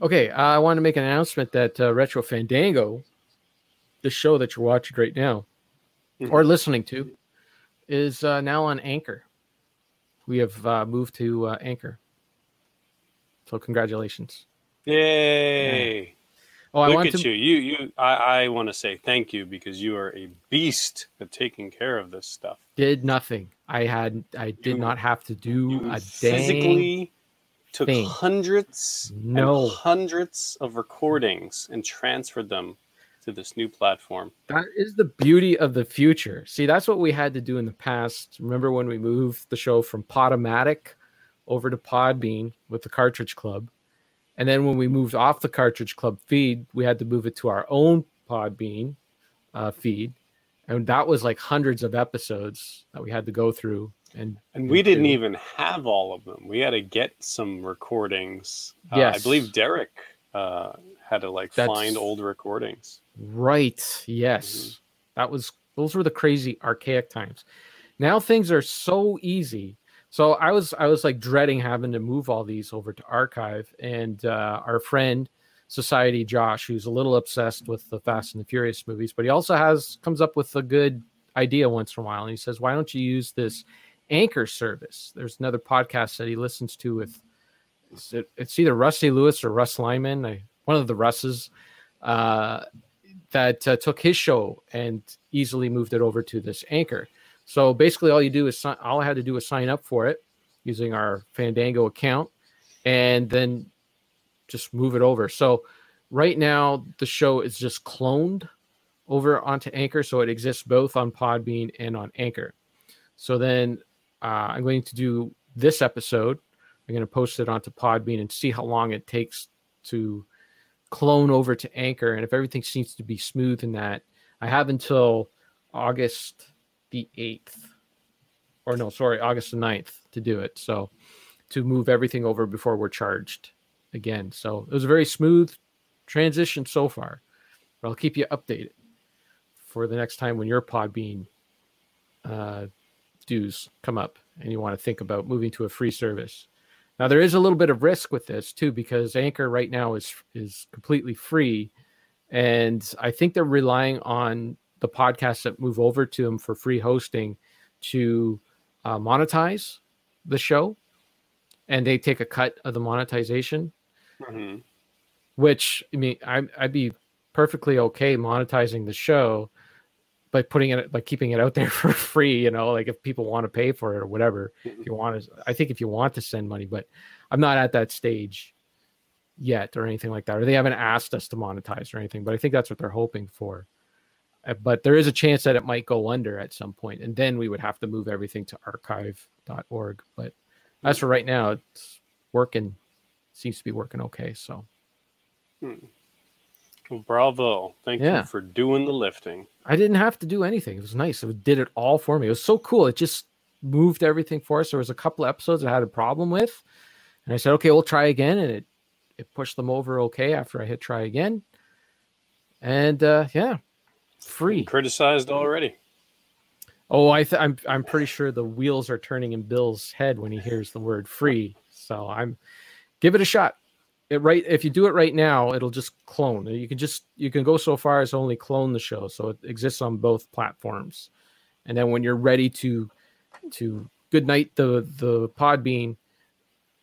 Okay uh, i want to make an announcement that uh, retro fandango the show that you're watching right now or listening to is uh, now on anchor. We have uh, moved to uh, anchor. So congratulations Yay! oh i Look want at to you. You you. I, I want to say thank you because you are a beast at taking care of this stuff. did nothing i had i did You- not have to do a physically took thing. hundreds No. and hundreds of recordings and transferred them to this new platform. That is the beauty of the future. See, that's what we had to do in the past. Remember when we moved the show from Podomatic over to Podbean with the Cartridge Club? And then when we moved off the Cartridge Club feed, we had to move it to our own Podbean uh, feed. And that was like hundreds of episodes that we had to go through. And And we didn't do. even have all of them. We had to get some recordings. Uh, I believe Derek uh, had to like That's- find old recordings. Right. Yes. That was those were the crazy archaic times. Now things are so easy. So I was I was like dreading having to move all these over to archive and uh, our friend Society Josh who's a little obsessed with the Fast and the Furious movies, but he also has comes up with a good idea once in a while and he says, "Why don't you use this Anchor service?" There's another podcast that he listens to with it's, either Rusty Lewis or Russ Lyman, I, one of the Russes. Uh, that uh, took his show and easily moved it over to this anchor. So basically, all you do is all I had to do was sign up for it using our Fandango account, and then just move it over. So right now, the show is just cloned over onto Anchor, so it exists both on Podbean and on Anchor. So then uh, I'm going to do this episode. I'm going to post it onto Podbean and see how long it takes to clone over to Anchor, and if everything seems to be smooth in that, I have until August the 8th, or no, sorry, August the 9th to do it. So to move everything over before we're charged again. So it was a very smooth transition so far. But I'll keep you updated for the next time when your Podbean uh, dues come up and you want to think about moving to a free service. Now there is a little bit of risk with this too because Anchor right now is is completely free, and I think they're relying on the podcasts that move over to them for free hosting to uh, monetize the show, and they take a cut of the monetization. Mm-hmm. Which I mean, I, I'd be perfectly okay monetizing the show by putting it by keeping it out there for free you know like if people want to pay for it or whatever if you want to i think if you want to send money but i'm not at that stage yet or anything like that or they haven't asked us to monetize or anything but i think that's what they're hoping for but there is a chance that it might go under at some point and then we would have to move everything to archive.org but as for right now it's working seems to be working okay so Well, bravo. Thank Yeah. you for doing the lifting. I didn't have to do anything. It was nice. It did it all for me. It was so cool. It just moved everything for us. There was a couple episodes I had a problem with, and I said, "Okay, we'll try again." And it it pushed them over okay after I hit try again. And uh, yeah, free. Criticized already. Oh, I th- I'm I'm pretty sure the wheels are turning in Bill's head when he hears the word free. So I'm give it a shot. It right if you do it right now, it'll just clone. You can just you can go so far as only clone the show, so it exists on both platforms. And then when you're ready to to good night the the Podbean,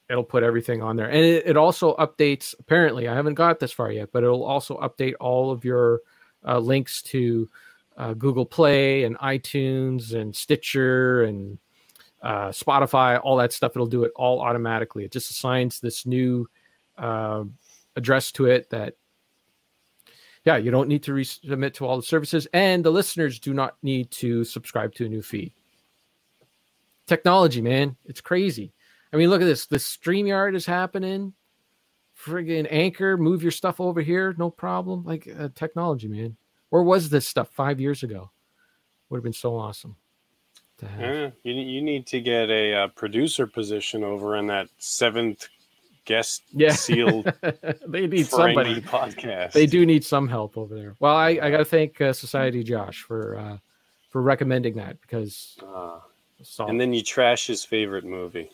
it'll put everything on there. And it, it also updates. Apparently, I haven't got this far yet, but it'll also update all of your uh, links to uh, Google Play and iTunes and Stitcher and uh, Spotify, all that stuff. It'll do it all automatically. It just assigns this new uh, address to it that, yeah, you don't need to resubmit to all the services, and the listeners do not need to subscribe to a new feed. Technology, man, it's crazy. I mean, look at this. The StreamYard is happening. Friggin' Anchor, move your stuff over here, no problem. Like uh, technology, man. Where was this stuff five years ago? Would have been so awesome. To have. Yeah, you, you need to get a uh, producer position over in that seventh guest Yeah. sealed they need somebody podcast. They do need some help over there. Well, I, I got to thank uh, Society Josh for uh, for recommending that because Ah, and then you trash his favorite movie.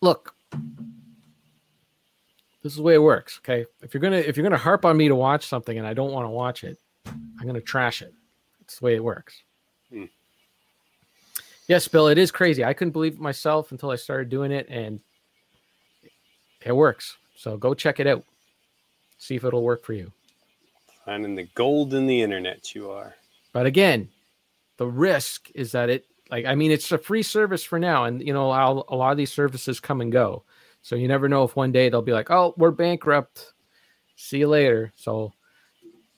look, this is the way it works. Okay, if you're gonna if you're gonna harp on me to watch something and I don't want to watch it, I'm gonna trash it. It's the way it works. Hmm. Yes, Bill, it is crazy. I couldn't believe it myself until I started doing it, and it works. So go check it out. See if it'll work for you. Finding the gold in the internet, you are. But again, the risk is that it like I mean it's a free service for now, and you know I'll, a lot of these services come and go, so you never know if one day they'll be like, oh, we're bankrupt. See you later. So,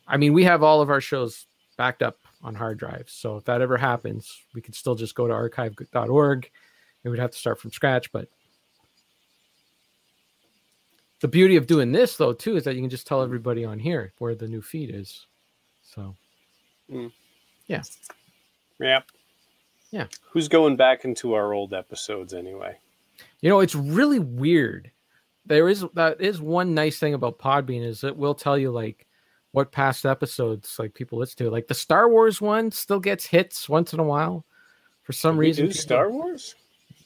I mean, we have all of our shows backed up on hard drives, so if that ever happens, we could still just go to archive.org. and we'd have to start from scratch, but the beauty of doing this though too is that you can just tell everybody on here where the new feed is. So hmm. yeah. Yep. Yeah. Who's going back into our old episodes anyway? You know, it's really weird. There is that is one nice thing about Podbean is it will tell you like what past episodes like people listen to. Like the Star Wars one still gets hits once in a while for some Did reason. Star Wars?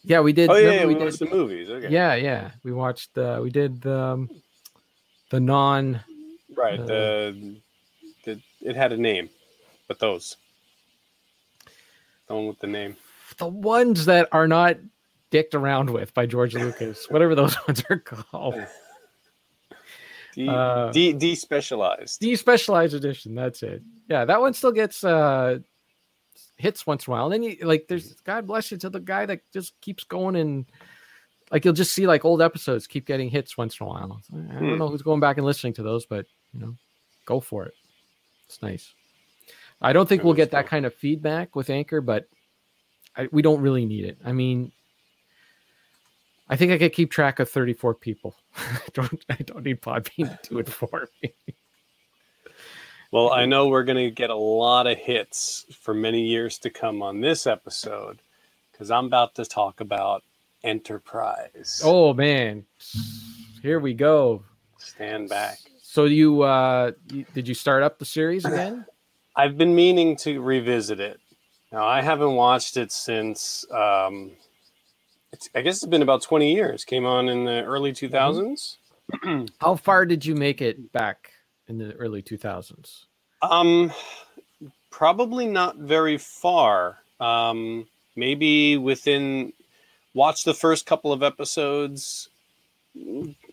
Yeah, we did. Oh yeah, yeah we, we watched did. the movies. Okay. Yeah, yeah. We watched. Uh, we did um, the non. Right. Uh, the, the it had a name, but those. The one with the name. The ones that are not dicked around with by George Lucas, whatever those ones are called. De, Uh, de, despecialized. Despecialized edition. That's it. Yeah, that one still gets uh hits once in a while. And then you like there's God bless you to the guy that just keeps going and like you'll just see like old episodes keep getting hits once in a while. I don't Hmm. know who's going back and listening to those, but you know, go for it. It's nice. I don't think That we'll get that kind of feedback with Anchor, but I, we don't really need it. I mean, I think I could keep track of 34 people. I don't I don't need Podbean to do it for me. Well, I know we're going to get a lot of hits for many years to come on this episode because I'm about to talk about Enterprise. Oh man, here we go. Stand back. So you uh you, did you start up the series again? I've been meaning to revisit it. Now, I haven't watched it since, um, I guess it's been about 20 years. Came on in the early 2000s. How far did you make it back in the early 2000s? Um, probably not very far. Um, maybe within watch the first couple of episodes.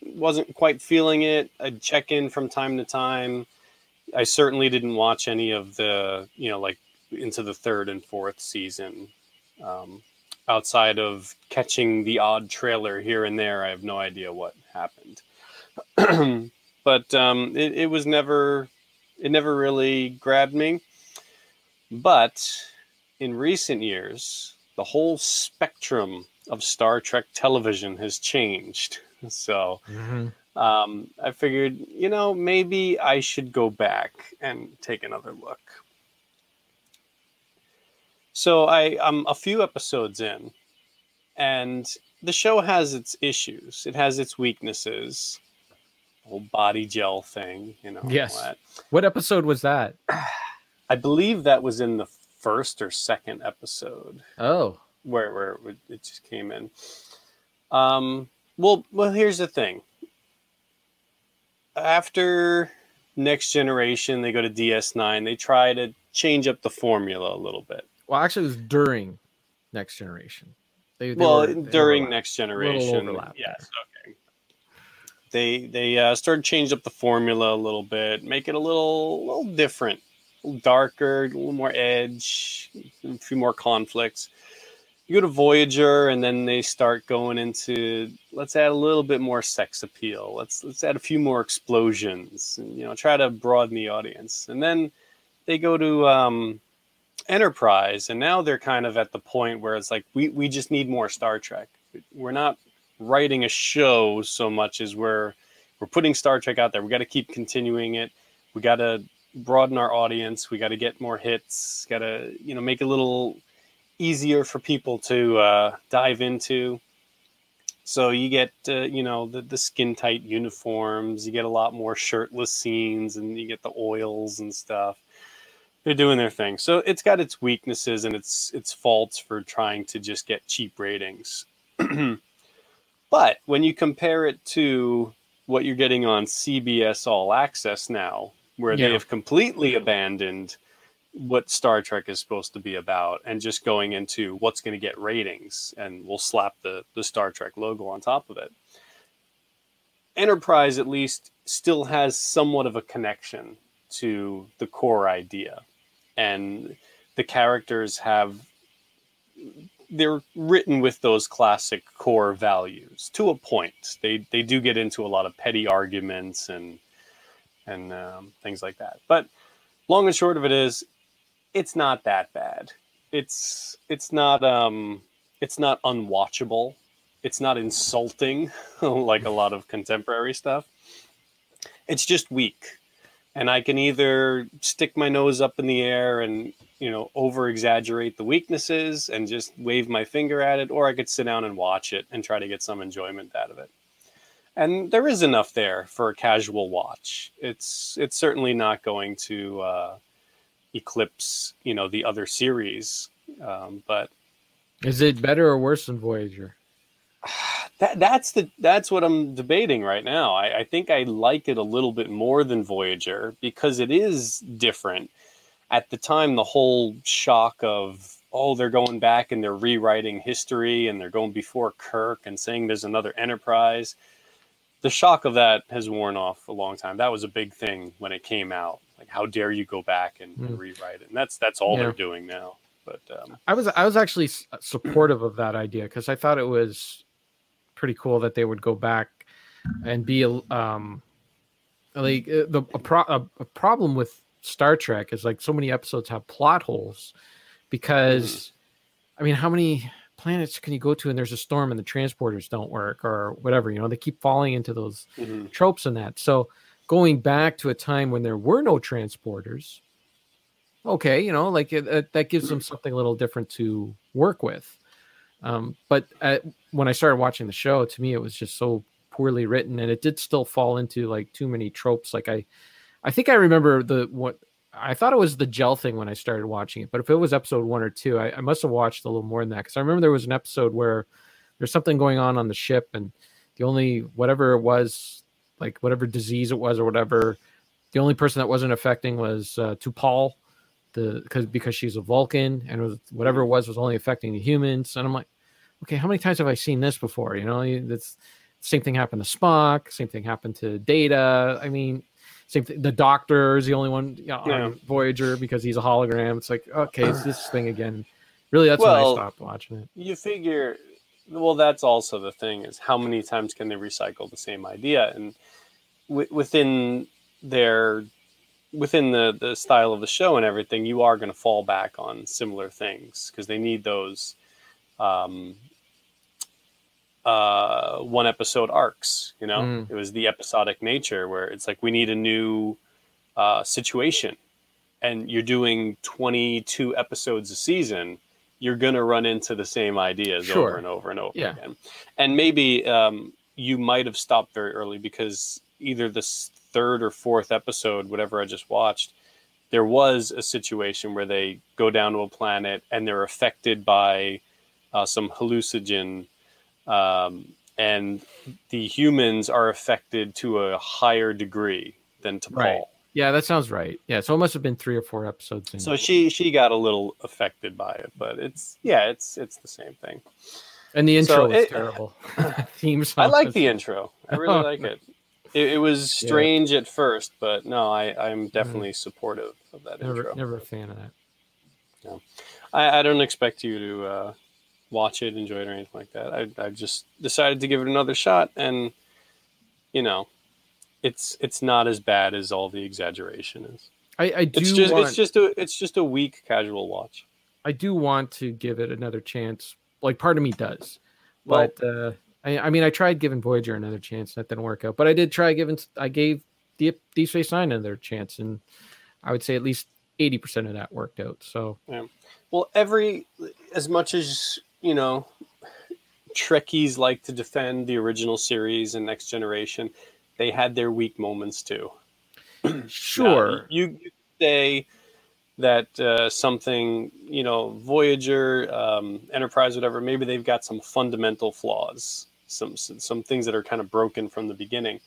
Wasn't quite feeling it. I'd check in from time to time. I certainly didn't watch any of the, you know, like into the third and fourth season. Um, outside of catching the odd trailer here and there, I have no idea what happened. but um, it, it was never it never really grabbed me. But in recent years, the whole spectrum of Star Trek television has changed. So um, I figured, you know, maybe I should go back and take another look. So I, I'm a few episodes in, and the show has its issues. It has its weaknesses. Whole body gel thing, you know. Yes. What episode was that? I believe that was in the first or second episode Oh, where where it, it just came in. Um, well, well, here's the thing. After Next Generation, they go to DS9. They try to change up the formula a little bit. Well, actually, it was during Next Generation. They, they well, were- during. Next Generation, yes, okay. They they uh, started to change up the formula a little bit, make it a little little different, a little darker, a little more edge, a few more conflicts. You go to Voyager, and then they start going into let's add a little bit more sex appeal. Let's let's add a few more explosions, and you know try to broaden the audience. And then they go to um, Enterprise, and now they're kind of at the point where it's like we we just need more Star Trek. We're not writing a show so much as we're we're putting Star Trek out there. We got to keep continuing it. We got to broaden our audience. We got to get more hits. Got to you know make it a little easier for people to uh, dive into. So you get uh, you know the the skin tight uniforms. You get a lot more shirtless scenes, and you get the oils and stuff they're doing their thing. So it's got its weaknesses and its its faults for trying to just get cheap ratings. but when you compare it to what you're getting on CBS All Access now, where Yeah. they have completely abandoned what Star Trek is supposed to be about and just going into what's going to get ratings and we'll slap the the Star Trek logo on top of it. Enterprise at least still has somewhat of a connection to the core idea and the characters have they're written with those classic core values to a point. They they do get into a lot of petty arguments and and um, things like that. But long and short of it is it's not that bad. It's it's not um it's not unwatchable. It's not insulting like a lot of contemporary stuff. It's just weak and I can either stick my nose up in the air and you know over exaggerate the weaknesses and just wave my finger at it, or I could sit down and watch it and try to get some enjoyment out of it. And there is enough there for a casual watch. It's it's certainly not going to uh, eclipse you know the other series, um, but is it better or worse than Voyager? that that's the that's what I'm debating right now. I, I think I like it a little bit more than Voyager because it is different. At the time, the whole shock of oh, they're going back and they're rewriting history and they're going before Kirk and saying there's another Enterprise. The shock of that has worn off a long time. That was a big thing when it came out. Like, how dare you go back and, Mm. rewrite it? And that's that's all Yeah. they're doing now. But um, I was I was actually supportive of that idea because I thought it was pretty cool that they would go back and be a- um like uh, the a, pro, a, a problem with Star Trek is like so many episodes have plot holes because I mean how many planets can you go to and there's a storm and the transporters don't work or whatever you know they keep falling into those Mhm. tropes and that. So going back to a time when there were no transporters okay you know like it, it- that gives them something a little different to work with um, but uh when i started watching the show to me it was just so poorly written and it did still fall into like too many tropes like i i think i remember the what i thought it was the gel thing when i started watching it but if it was episode one or two i, I must have watched a little more than that because i remember there was an episode where there's something going on on the ship and the only whatever it was like whatever disease it was or whatever the only person that wasn't affecting was uh, T'Pol, the because because she's a Vulcan and was, whatever it was was only affecting the humans. And I'm like, okay, how many times have I seen this before? You know, that's same thing happened to Spock, same thing happened to Data. I mean, same thing. The Doctor is the only one you know, Yeah. on Voyager because he's a hologram. It's like okay, it's this thing again. Really, that's when I stopped watching it. You figure, well, that's also the thing is how many times can they recycle the same idea? And w- within their, within the, the style of the show and everything, you are going to fall back on similar things because they need those um, uh, one episode arcs. You know, Mm. it was the episodic nature where it's like we need a new uh, situation, and you're doing 22 episodes a season. You're going to run into the same ideas Sure. over and over and over Yeah. again. And maybe um, you might have stopped very early because either the s- third or fourth episode, whatever I just watched, there was a situation where they go down to a planet and they're affected by uh, some hallucinogen, um, and the humans are affected to a higher degree than to Right. Paul. Yeah, that sounds right. Yeah, so it must have been three or four episodes. In. So she she got a little affected by it, but it's yeah, it's it's the same thing. and the intro so it- terrible. Theme I like was- the intro. I really Oh, like it. it. It was strange at first, but no, I I'm definitely supportive of that Never, intro. never a fan of that. I, I don't expect you to uh, watch it, enjoy it, or anything like that. I I just decided to give it another shot, and you know, it's it's not as bad as all the exaggeration is. I, I do It's just want, it's just a it's just a weak casual watch. I do want to give it another chance. Like part of me does, Well- but uh, I, I mean, I tried giving Voyager another chance. And that didn't work out. But I did try giving. I gave Deep Deep Space Nine another chance, and I would say at least eighty percent of that worked out. So yeah. Well, every as much as you know, Trekkies like to defend the original series and Next Generation, they had their weak moments too. sure, Now, you, you say that uh, something, you know, Voyager, um, Enterprise, whatever, maybe they've got some fundamental flaws, some some some things that are kind of broken from the beginning.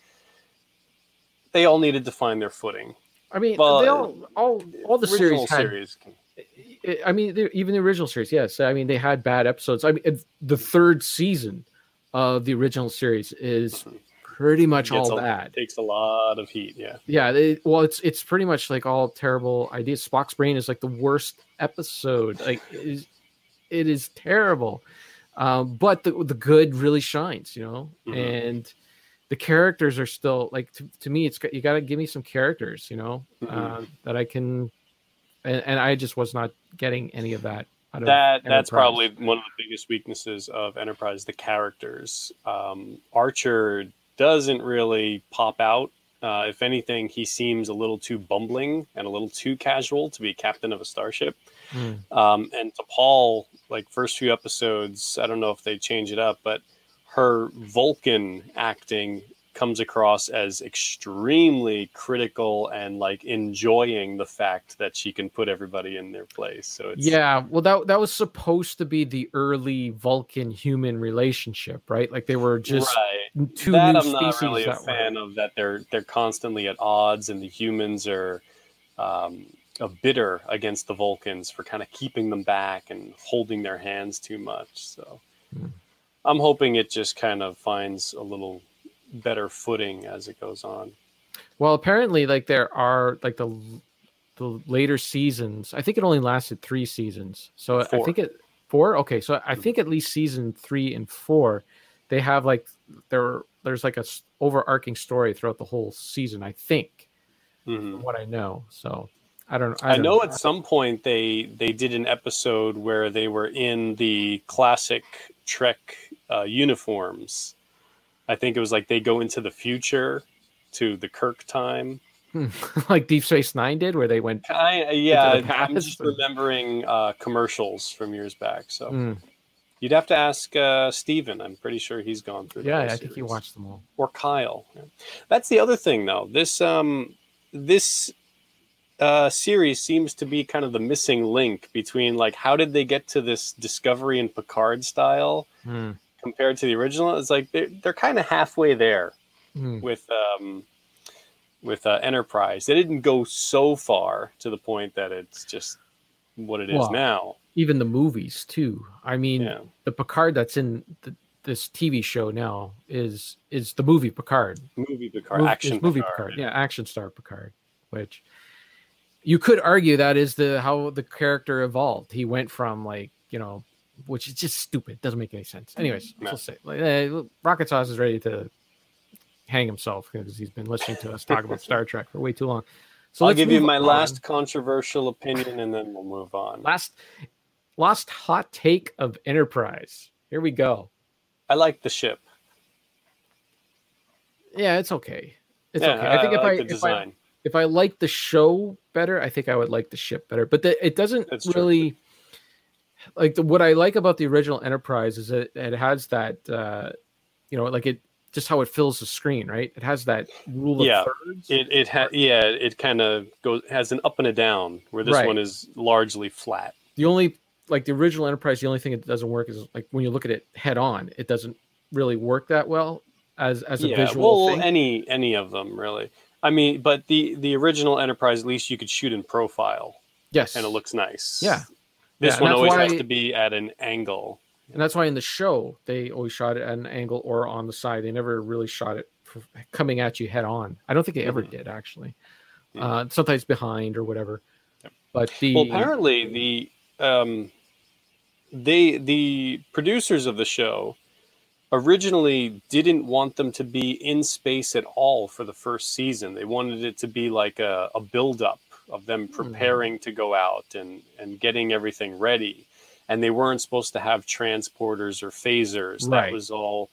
They all needed to find their footing. I mean, well, they all all all the series had series can- I- mean, even the original series, yes. I mean, they had bad episodes. I mean, the third season of the original series is pretty much all a- bad. takes a lot of heat. Yeah. Yeah, they, well, it's it's pretty much like all terrible ideas. Spock's brain is like the worst episode. Like, it is, it is terrible. Um, but the the good really shines, you know, Mhm. and the characters are still like to, to me. It's got- you got to give me some characters, you know, Mhm. uh, that I can, and, and I just was not getting any of that. Out of that that's probably one of the biggest weaknesses of enterprise the characters um, archer doesn't really pop out uh, if anything he seems a little too bumbling and a little too casual to be captain of a starship Mm. um, and T'Pol like first few episodes i don't know if they change it up but her vulcan acting comes across as extremely critical and like enjoying the fact that she can put everybody in their place so it's Yeah, well, that that was supposed to be the early Vulcan human relationship, right? Like they were just right. two that new I'm not species really a that were- fan of. That they're they're constantly at odds, and the humans are um, uh, bitter against the Vulcans for kind of keeping them back and holding their hands too much. So Hmm. I'm hoping it just kind of finds a little better footing as it goes on. Well, apparently, like there are like the the later seasons. I think it only lasted three seasons. So I think it four. Okay, so I think at least season three and four, they have like there there's like a overarching story throughout the whole season. I think Mhm. from what I know. So I don't. I, don't know at some point they they did an episode where they were in the classic Trek uh, uniforms. I think it was like they go into the future to the Kirk time. like Deep Space Nine did, where they went. I, yeah, I'm just remembering uh, commercials from years back. So Mm, you'd have to ask uh, Steven. I'm pretty sure he's gone through. yeah, I think series. watched them all. or Kyle. Yeah. That's the other thing, though. This um, this uh, series seems to be kind of the missing link between like how did they get to this Discovery and Picard style Mm, compared to the original? It's like they're they're kind of halfway there mm. with um, with uh, Enterprise. They didn't go so far to the point that it's just what it is Well, now. Even the movies too. I mean, Yeah. the Picard that's in the, this TV show now is is the movie Picard. Movie Picard, Mov- action is movie Picard. Picard. Yeah, action star Picard, which you could argue that is the how the character evolved. He went from like you know, which is just stupid. Doesn't make any sense. Anyways, No. we'll say like, eh, Rocket Sauce is ready to hang himself because he's been listening to us talk about Star Trek for way too long. So I'll give you my on. last controversial opinion, and then we'll move on. last last hot take of Enterprise. Here we go. I like the ship. Yeah, it's okay. It's yeah, okay. I think if like I the if I design. if I like the show better, I think I would like the ship better. But the, it doesn't That's true. Like the, what I like about the original Enterprise is that it has that uh, you know like it just how it fills the screen, right? It has that rule of Yeah, thirds. It it ha- yeah, it kind of goes has an up and a down where this Right. one is largely flat. the only like the original Enterprise, the only thing that doesn't work is like when you look at it head on, it doesn't really work that well as as a yeah, visual well, thing. any any of them really. I mean, but the the original Enterprise, at least you could shoot in profile, yes, and it looks nice. Yeah. This Yeah, one that's always has why- to be at an angle. and that's why in the show they always shot it at an angle or on the side. They never really shot it for, coming at you head on. I don't think they ever Mhm. did actually. Yeah. Uh, sometimes behind or whatever. Yep. But the Well, apparently the um, they the producers of the show originally didn't want them to be in space at all for the first season. They wanted it to be like a, a build up of them Hmm. preparing to go out and and getting everything ready. And they weren't supposed to have transporters or phasers. Right. That was all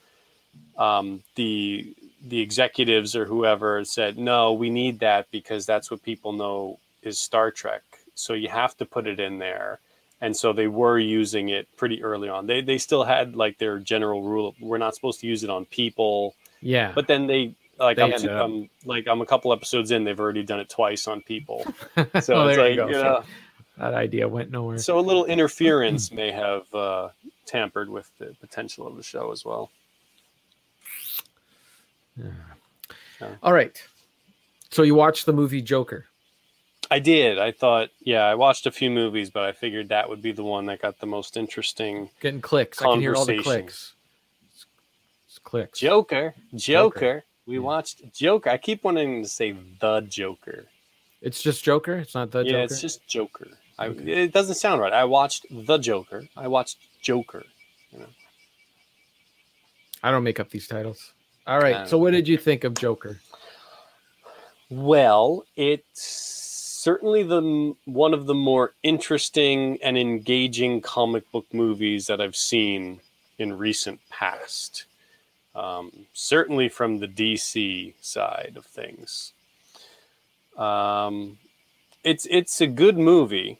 um, the the executives or whoever said, no, we need that because that's what people know is Star Trek. So you have to put it in there. And so they were using it pretty early on. They they still had like their general rule: we're not supposed to use it on people. yeah, But then they like They I'm, I'm like I'm a couple episodes in. They've already done it twice on people. So Oh, it's like you go. you know, that idea went nowhere. so a little interference may have uh, tampered with the potential of the show as well. Yeah. All right. So you watched the movie Joker. I did. I thought, yeah, I watched a few movies, but I figured that would be the one that got the most interesting. Getting clicks. I can hear all the clicks. It's, it's clicks. Joker, Joker. Joker. We watched Joker. I keep wanting to say the Joker. It's just Joker. It's not the yeah, Joker. it's just Joker. I, Okay. It doesn't sound right. I watched the Joker. I watched Joker. I don't make up these titles. All right. Um, so what did you think of Joker? Well, it's certainly the one of the more interesting and engaging comic book movies that I've seen in recent past. Um, certainly from the DC side of things. Um, it's it's a good movie.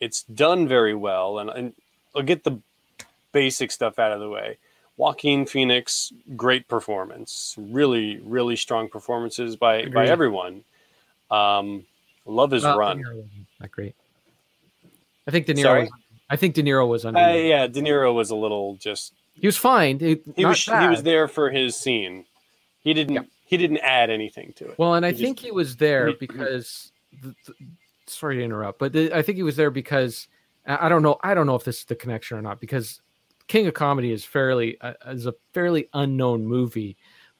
It's done very well, and, and I'll get the basic stuff out of the way. Joaquin Phoenix, great performance. Really, really strong performances by by everyone. Um, love his Well, run. Wasn't great. I think De Niro. Sorry? Was, I think De Niro was under. Uh, yeah, De Niro was a little just. He was fine. He, He was he was there for his scene. He didn't Yeah. he didn't add anything to it. Well, and I He just- think he was there he- because. The, the, sorry to interrupt, but the, I think he was there because I I don't know. I don't know if this is the connection or not because King of Comedy is fairly uh, is a fairly unknown movie,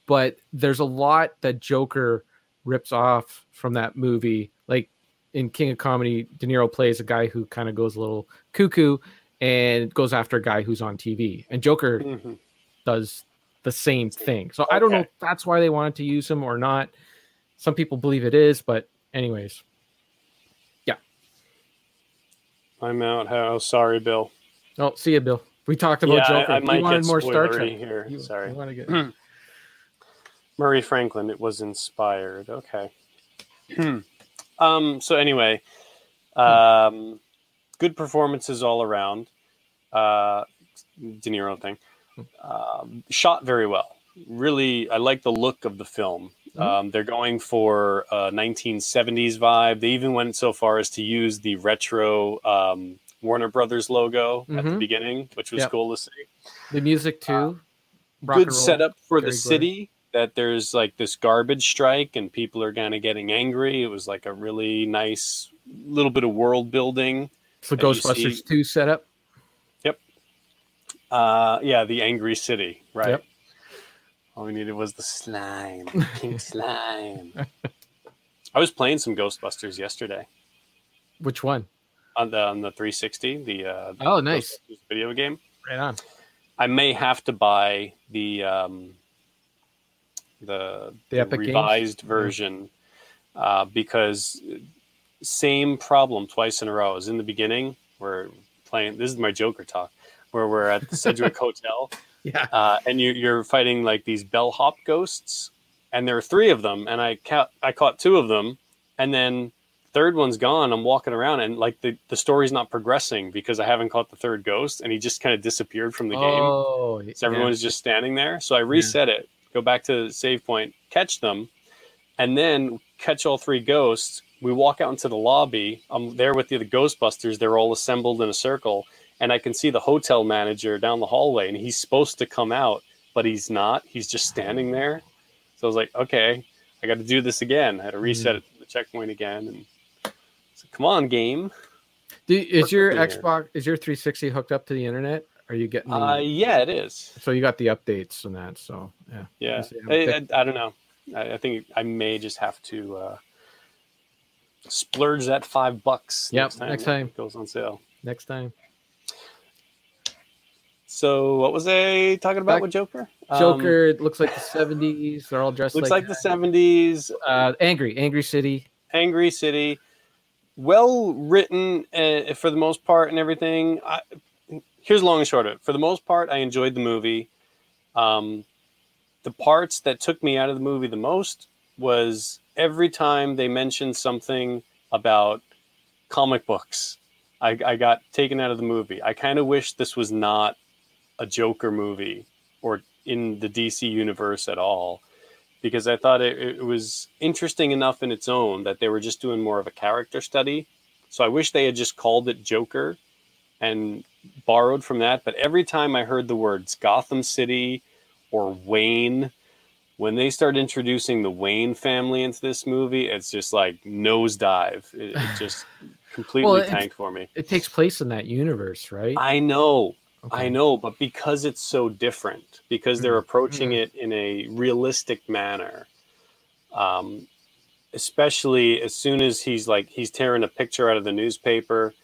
but there's a lot that Joker rips off from that movie. Like in King of Comedy, De Niro plays a guy who kind of goes a little cuckoo and goes after a guy who's on TV, and Joker Mhm. does the same thing. So I don't know if that's why they wanted to use him or not. Some people believe it is, but anyways. Yeah. I'm out. How sorry, Bill. Oh, see you, Bill. We talked about yeah, Joker. I, I You might wanted get more Star Trek. here. You- sorry. you wanna get- Murray Franklin. It was inspired. Okay. um. So anyway, um, good performances all around. Uh, De Niro thing. Um, shot very well. Really, I like the look of the film. Um, they're going for a 1970s vibe. They even went so far as to use the retro um, Warner Brothers logo at the Mhm. beginning, which was Yep. cool to see the music too. Uh, good setup for the good. city that there's like this garbage strike and people are kind of getting angry it was like a really nice little bit of world building That you Ghostbusters see- two setup. Yep. Uh yeah the angry city right Yep. all we needed was the slime pink slime i was playing some ghostbusters yesterday Which one? on the on the 360 the uh Oh, nice. Video game Right on. i may have to buy the um the, The Epic Games? revised version uh, because same problem twice in a row. Is in the beginning we're playing. This is my Joker talk, where we're at the Sedgwick Hotel, Yeah. uh, and you, you're fighting like these bellhop ghosts, and there are three of them, and I ca- I caught two of them, and then third one's gone. I'm walking around, and like the the story's not progressing because I haven't caught the third ghost, and he just kind of disappeared from the game. Oh, So everyone's just standing there. So I reset it, go back to the save point, catch them, and then catch all three ghosts. We walk out into the lobby. I'm there with the, the Ghostbusters. They're all assembled in a circle, and I can see the hotel manager down the hallway, and he's supposed to come out, but he's not. He's just standing there. So I was like, okay, I got to do this again. I had to reset it, the checkpoint again, and so, come on, game. Do, is your here. Xbox is your 360 hooked up to the internet? Are you getting? the- Uh, yeah, it is. so you got the updates and that. So yeah. Yeah, I. I, I don't know. I, I think I may just have to uh, splurge that five bucks. Yep, next time. it goes on sale. Next time. So what was I talking about Back- with Joker? Um, Joker. it looks like the 70s. They're all dressed looks like, like the seventies. uh, angry, angry city. Angry City, well written uh, for the most part and everything. I, here's long and short of it. For the most part, I enjoyed the movie. Um, the parts that took me out of the movie the most was every time they mentioned something about comic books. I, I got taken out of the movie. I kind of wish this was not a Joker movie or in the DC universe at all because I thought it, it was interesting enough in its own that they were just doing more of a character study. So I wish they had just called it Joker and borrowed from that. But every time I heard the words Gotham City or Wayne, when they start introducing the Wayne family into this movie, it's just like nosedive. It, it just completely Well, tanked for me. It takes place in that universe, right? I know, Okay. I know, but because it's so different, because they're Mhm. approaching Mhm. it in a realistic manner, um, especially as soon as he's like he's tearing a picture out of the newspaper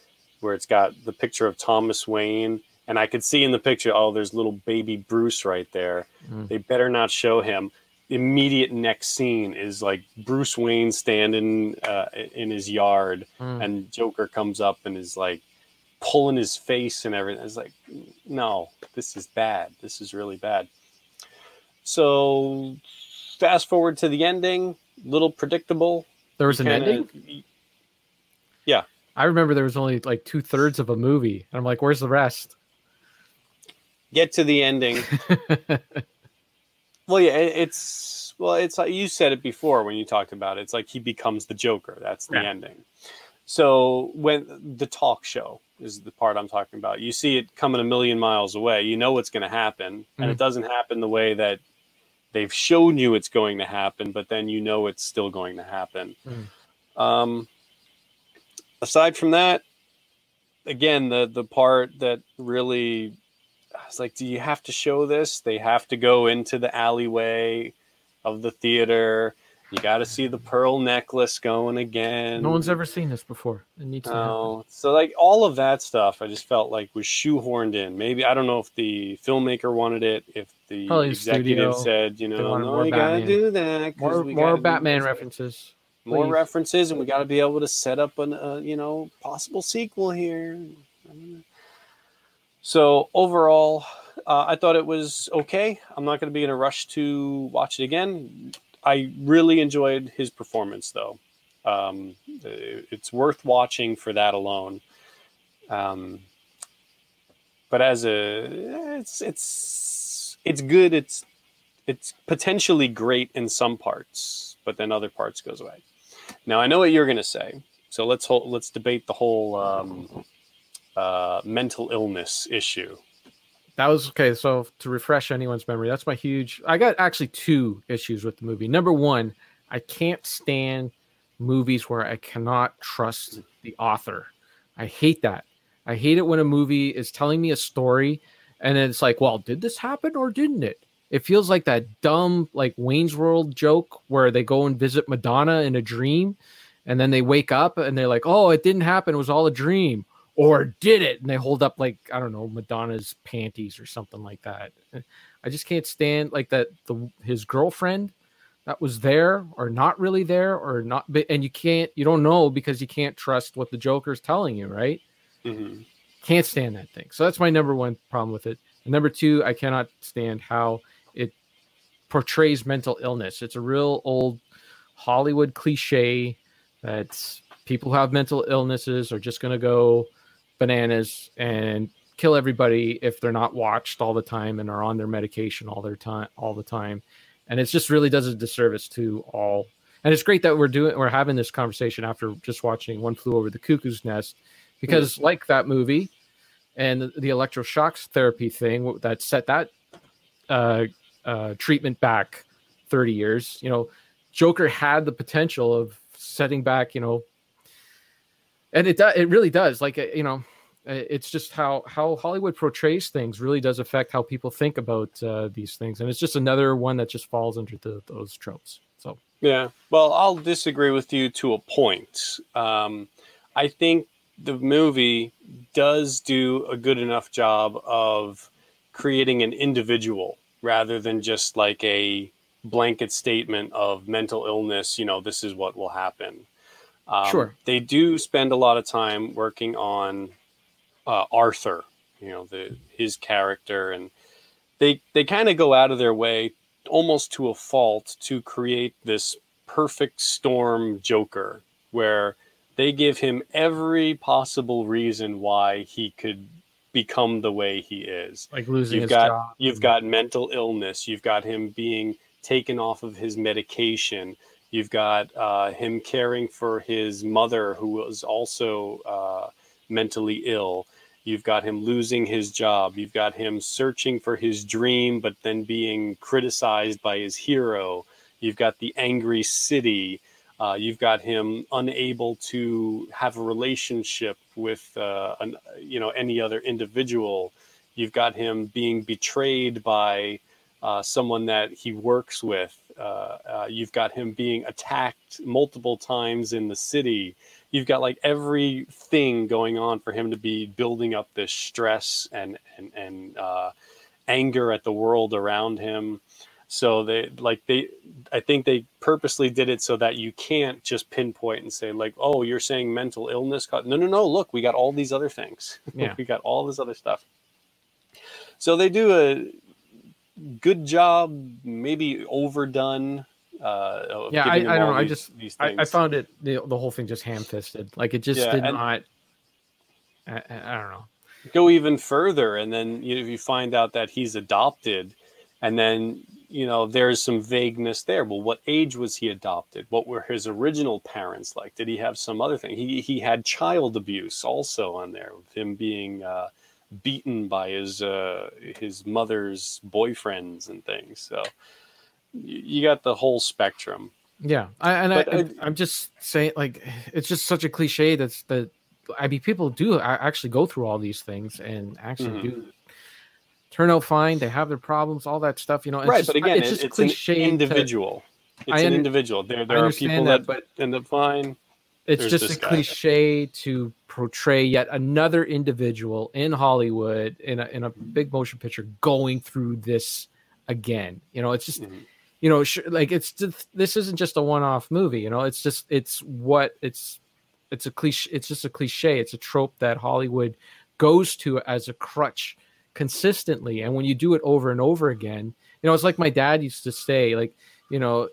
where it's got the picture of Thomas Wayne, and I could see in the picture, oh, there's little baby Bruce right there. Mm. They better not show him. The immediate next scene is like Bruce Wayne standing uh, in his yard Mm. and Joker comes up and is like pulling his face and everything. It's like, no, this is bad. This is really bad. So, fast forward to the ending, little predictable. there was an Kinda- ending. Yeah. I remember there was only like two thirds of a movie, and I'm like, "Where's the rest?" Get to the ending. well, yeah, it- it's well, it's like you said it before when you talked about it. It's like he becomes the Joker. That's the Yeah. ending. So when the talk show is the part I'm talking about, you see it coming a million miles away. You know what's going to happen, and Mhm. it doesn't happen the way that they've shown you it's going to happen, but then you know it's still going to happen. Mhm. Um, aside from that, again, the the part that really I was like, do you have to show this? They have to go into the alleyway of the theater. You got to see the pearl necklace going again. no one's ever seen this before. It needs to happen. So like all of that stuff, I just felt like was shoehorned in. Maybe I don't know if the filmmaker wanted it, if the Probably executive studio, said, you know, no, you gotta do that. More we more Batman this." references. more Please. references, and we got to be able to set up an, uh, you know, possible sequel here. So overall, uh, I thought it was okay. I'm not going to be in a rush to watch it again. I really enjoyed his performance, though. Um, it's worth watching for that alone. Um, but as a, it's it's it's good. It's it's potentially great in some parts, but then other parts goes away. Now I know what you're going to say, so let's hold, let's debate the whole um, uh, mental illness issue. That was okay. So to refresh anyone's memory, that's my huge. I got actually two issues with the movie. Number one, I can't stand movies where I cannot trust the author. I hate that. I hate it when a movie is telling me a story and it's like, well, did this happen or didn't it? It feels like that dumb, like Wayne's World joke where they go and visit Madonna in a dream and then they wake up and they're like, oh, it didn't happen. It was all a dream or did it and they hold up like i don't know madonna's panties or something like that. I just can't stand like that the his girlfriend that was there or not really there or not and you can't you don't know because you can't trust what the joker's telling you right? Mhm. can't stand that thing. So that's my number one problem with it. And number two i cannot stand how it portrays mental illness. It's a real old hollywood cliche that people who have mental illnesses are just going to go bananas and kill everybody if they're not watched all the time and are on their medication all their time all the time. And it just really does a disservice to all. And it's great that we're doing we're having this conversation after just watching one flew over the cuckoo's nest because like that movie and the, the electroshocks therapy thing that set that uh, uh, treatment back 30 years you know joker had the potential of setting back you know and it does it really does like uh, you know uh, it's just how how hollywood portrays things really does affect how people think about uh, these things and it's just another one that just falls under the, those tropes so Yeah. Well, I'll disagree with you to a point. Um, I think the movie does do a good enough job of creating an individual rather than just like a blanket statement of mental illness. You know, this is what will happen. Um, Sure. They do spend a lot of time working on uh, Arthur. You know, the his character, and they they kind of go out of their way almost to a fault to create this perfect storm Joker where they give him every possible reason why he could become the way he is. like losing You've his got job you've got mental illness. You've got him being taken off of his medication. You've got uh, him caring for his mother, who was also uh, mentally ill. You've got him losing his job. You've got him searching for his dream, but then being criticized by his hero. You've got the angry city. Uh, you've got him unable to have a relationship with uh, an, you know any other individual. You've got him being betrayed by uh, someone that he works with. Uh, uh, you've got him being attacked multiple times in the city. You've got like everything going on for him to be building up this stress and and and uh, anger at the world around him. So they like they, I think they purposely did it so that you can't just pinpoint and say like, oh, you're saying mental illness. co-" No, no, no. Look, we got all these other things. Yeah. we got all this other stuff. So they do a good job, maybe overdone. Uh, Yeah, I- I don't know, I just- these I, I found it the, the whole thing just ham-fisted. Like it just Yeah, did not I, I I don't know. Go even further and then you, you find out that he's adopted and then you know there's some vagueness there. Well what age was he adopted? What were his original parents like? Did he have some other thing? He, he had child abuse also on there with him being uh, beaten by his uh, his mother's boyfriends and things so you, got the whole spectrum Yeah, I, and I, But I- I'm just saying, like, it's just such a cliche that's that. I mean, people do actually go through all these things and actually Mhm. do turn out fine. They have their problems, all that stuff, you know. It's right just, but again it's just it's cliche. an to- individual it's I an individual there there are people that, that, but end up fine it's there's just a guy. cliche to portray yet another individual in Hollywood in a in a big motion picture going through this again. You know, it's just Mhm. you know, sh- like it's just, this isn't just a one-off movie. You know, it's just it's what it's it's a cliche. It's just a cliche. It's a trope that Hollywood goes to as a crutch consistently. And when you do it over and over again, you know, it's like my dad used to say, like, you know,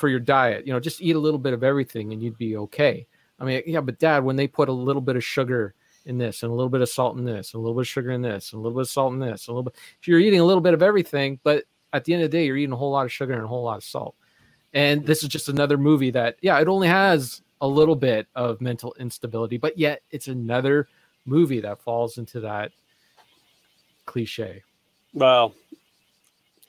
for your diet, you know, just eat a little bit of everything and you'd be okay. I mean, yeah, but dad, when they put a little bit of sugar in this and a little bit of salt in this and a little bit of sugar in this and a little bit of salt in this, a little bit, if you're eating a little bit of everything, but at the end of the day, you're eating a whole lot of sugar and a whole lot of salt. And this is just another movie that, yeah, it only has a little bit of mental instability, but yet it's another movie that falls into that cliche. Well,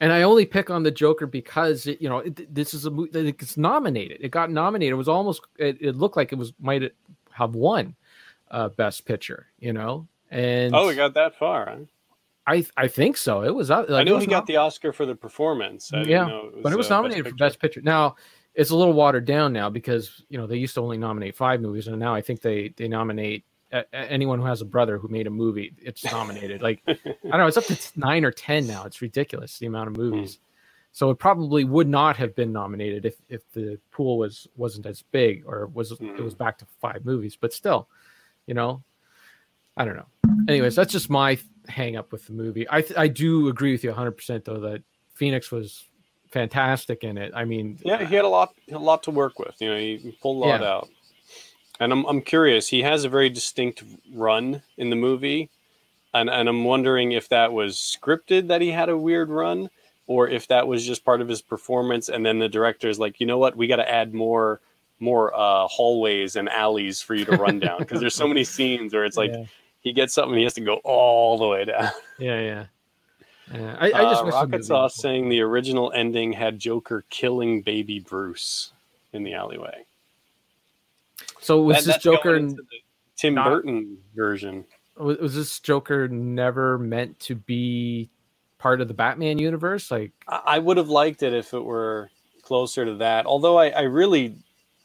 and I only pick on the Joker because it, you know it, this is a movie that it's nominated. It got nominated. It was almost it, it looked like it was might have won uh, Best Picture. You know, and oh, we got that far. Huh? I I think so. It was. Like, I knew he got the Oscar for the performance. yeah, it was, but it was uh, nominated Best for Best Picture. Now it's a little watered down now because you know they used to only nominate five movies, and now I think they they nominate anyone who has a brother who made a movie, it's nominated. like I don't know, it's up to nine or ten now. It's ridiculous the amount of hmm. movies. Mm. So it probably would not have been nominated if if the pool was wasn't as big or was mm. it was hmm. back to five movies. But still, you know, I don't know. Anyways, that's just my hang up with the movie. I I do agree with you 100 percent though that Phoenix was fantastic in it. I mean, yeah, he had a lot a lot to work with. You know, he pulled a lot yeah. out. And I'm I'm curious. He has a very distinct run in the movie, and and I'm wondering if that was scripted that he had a weird run, or if that was just part of his performance. And then the director is like, you know what, we got to add more more uh, hallways and alleys for you to run down because there's so many scenes where it's like yeah. he gets something he has to go all the way down. Yeah, yeah. Yeah, I, I just uh, Rocket Sauce saying the original ending had Joker killing baby Bruce in the alleyway. So was that, this Joker Tim not, Burton version? Was, was this Joker never meant to be part of the Batman universe? Like, I would have liked it if it were closer to that. Although I, I really,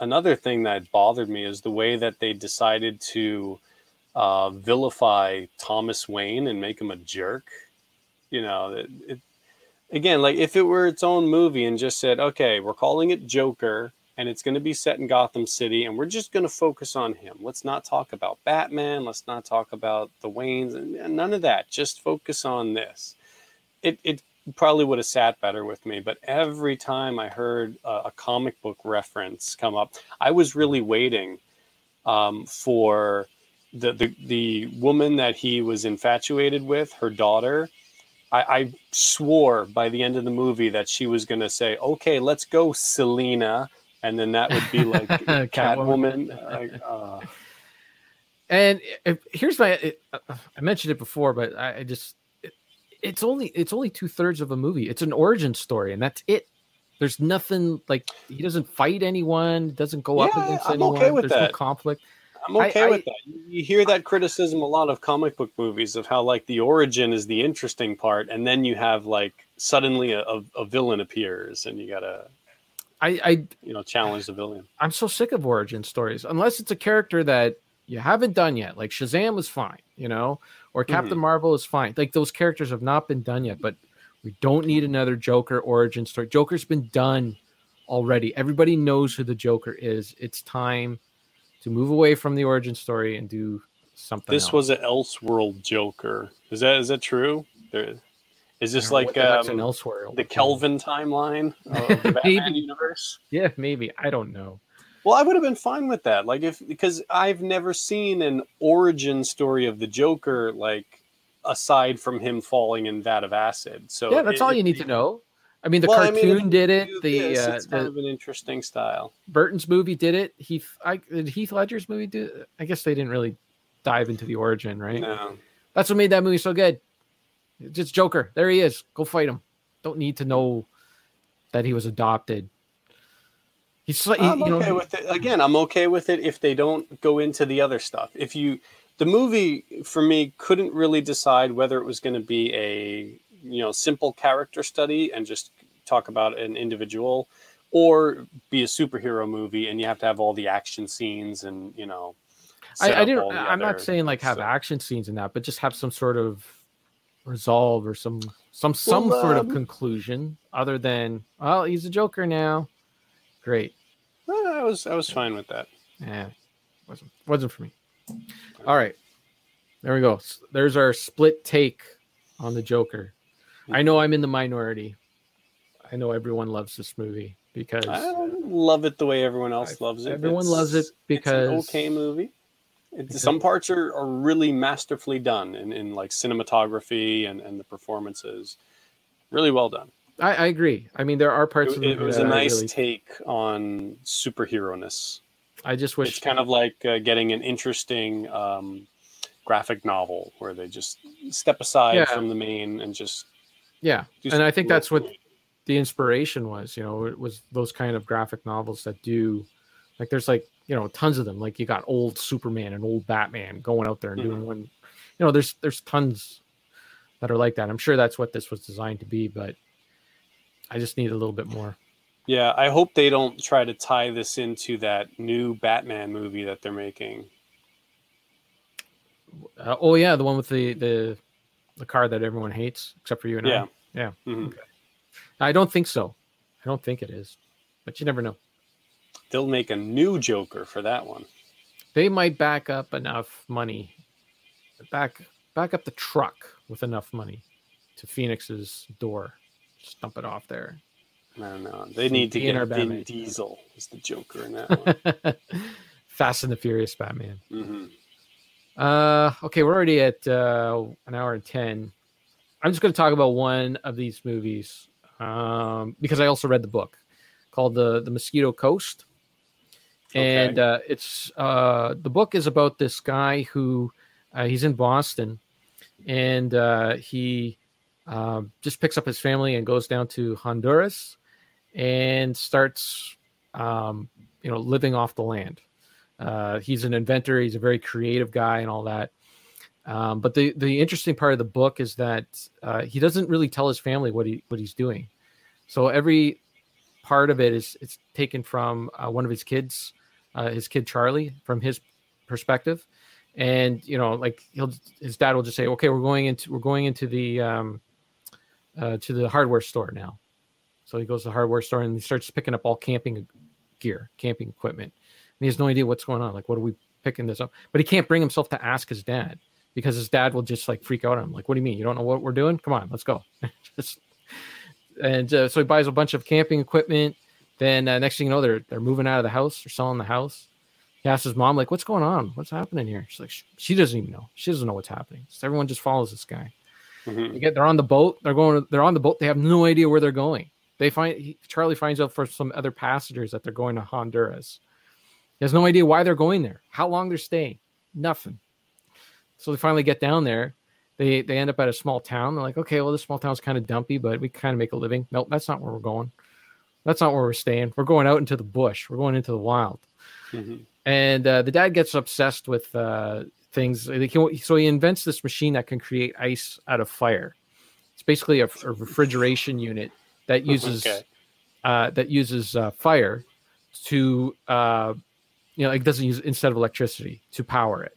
another thing that bothered me is the way that they decided to uh, vilify Thomas Wayne and make him a jerk. You know, it, it, again, like if it were its own movie and just said, okay, we're calling it Joker and it's going to be set in Gotham City, and we're just going to focus on him. Let's not talk about Batman. Let's not talk about the Waynes, and, none of that. Just focus on this. It it probably would have sat better with me, but every time I heard a, a comic book reference come up, I was really waiting um, for the, the the woman that he was infatuated with, her daughter. I, I swore by the end of the movie that she was going to say, "Okay, let's go, Selina." And then that would be like Catwoman. Uh, and if, here's my it, I mentioned it before, but I, I just it, it's only it's only two thirds of a movie. It's an origin story, and that's it. There's nothing like he doesn't fight anyone, doesn't go yeah, up against I'm anyone. Okay with There's that. no conflict. I'm okay I, with I, that. You hear that criticism a lot of comic book movies of how like the origin is the interesting part, and then you have like suddenly a, a, a villain appears, and you gotta I, I you know challenge the villain. I'm so sick of origin stories, unless it's a character that you haven't done yet. Like Shazam was fine, you know, or Captain mm-hmm. Marvel is fine. Like those characters have not been done yet, but we don't need another Joker origin story. Joker's been done already. Everybody knows who the Joker is. It's time to move away from the origin story and do something. This else. was an Elseworld Joker. Is that is that true? There, is this like um, elsewhere the Kelvin timeline of the Batman universe? Yeah, maybe. I don't know. Well, I would have been fine with that. Like if because I've never seen an origin story of the Joker like aside from him falling in vat of acid. So Yeah, that's it, all you need to know. I mean, the well, cartoon I mean, did it. The this, uh, it's kind the, of an interesting style. Burton's movie did it. Heath, I, did Heath Ledger's movie do. It? I guess they didn't really dive into the origin, right? No. That's what made that movie so good. Just Joker. There he is. Go fight him. Don't need to know that he was adopted. He's he, I'm okay know, with it. Again, I'm okay with it if they don't go into the other stuff. If you the movie for me couldn't really decide whether it was going to be a you know simple character study and just talk about an individual or be a superhero movie and you have to have all the action scenes and you know I, I didn't i'm not saying like have action scenes in that but just have some sort of resolve or some some some Well, sort of um, conclusion other than well he's a Joker now. Great. I was I was fine with that. Yeah, wasn't wasn't for me. All right, there we go. There's our split take on the Joker. I know I'm in the minority. I know everyone loves this movie because I don't love it the way everyone else loves it. everyone loves it because it's an okay movie. Some parts are, are really masterfully done in, in like cinematography and, and the performances. Really well done. I, I agree. I mean, there are parts It, of the it was a nice really- take on superhero-ness. I just wish It's kind of like uh, getting an interesting um, graphic novel where they just step aside Yeah. from the main and just yeah, do and I think that's what the inspiration was. You know, it was those kind of graphic novels that do like there's like you know tons of them. Like you got old Superman and old Batman going out there and doing Mhm. one. You know, there's there's tons that are like that. I'm sure that's what this was designed to be, but I just need a little bit more. Yeah, I hope they don't try to tie this into that new Batman movie that they're making. Uh, oh yeah, the one with the the the car that everyone hates except for you and Yeah. I. Yeah. Mhm. I don't think so. I don't think it is, but you never know. They'll make a new Joker for that one. They might back up enough money, back back up the truck with enough money to Phoenix's door. Just dump it off there. I don't know. They need to get Vin Batman. Diesel as the Joker in that one. Fast and the Furious Batman. hmm Uh, okay, we're already at uh, an hour and ten. I'm just going to talk about one of these movies um, because I also read the book called the the Mosquito Coast, and uh, it's uh, the book is about this guy who uh, he's in Boston, and uh, he um, just picks up his family and goes down to Honduras and starts um, you know living off the land. Uh, he's an inventor. He's a very creative guy and all that. Um, but the the interesting part of the book is that uh, he doesn't really tell his family what he what he's doing. So every part of it is it's taken from uh, one of his kids, uh, his kid Charlie, from his perspective. And you know, like he'll his dad will just say, "Okay, we're going into we're going into the um, uh, to the hardware store now." So he goes to the hardware store and he starts picking up all camping gear, camping equipment. And he has no idea what's going on. Like, what are we picking this up? But he can't bring himself to ask his dad because his dad will just like freak out on him. Like, what do you mean? You don't know what we're doing? Come on, let's go. just, and uh, so he buys a bunch of camping equipment. Then uh, next thing you know, they're they're moving out of the house. They're selling the house. He asks his mom, like, "What's going on? What's happening here?" She's like, "She- "She doesn't even know. She doesn't know what's happening. So everyone just follows this guy." hmm They get they're on the boat. They're going. They're on the boat. They have no idea where they're going. They find he, Charlie finds out for some other passengers that they're going to Honduras. He has no idea why they're going there, how long they're staying, nothing. So they finally get down there. They they end up at a small town. They're like, okay, well, this small town's kind of dumpy, but we kind of make a living. Nope, that's not where we're going. That's not where we're staying. We're going out into the bush. We're going into the wild hmm and uh, the dad gets obsessed with uh, things. So he invents this machine that can create ice out of fire. It's basically a, a refrigeration unit that uses Okay. uh, that uses uh, fire to uh, you know it doesn't use instead of electricity to power it,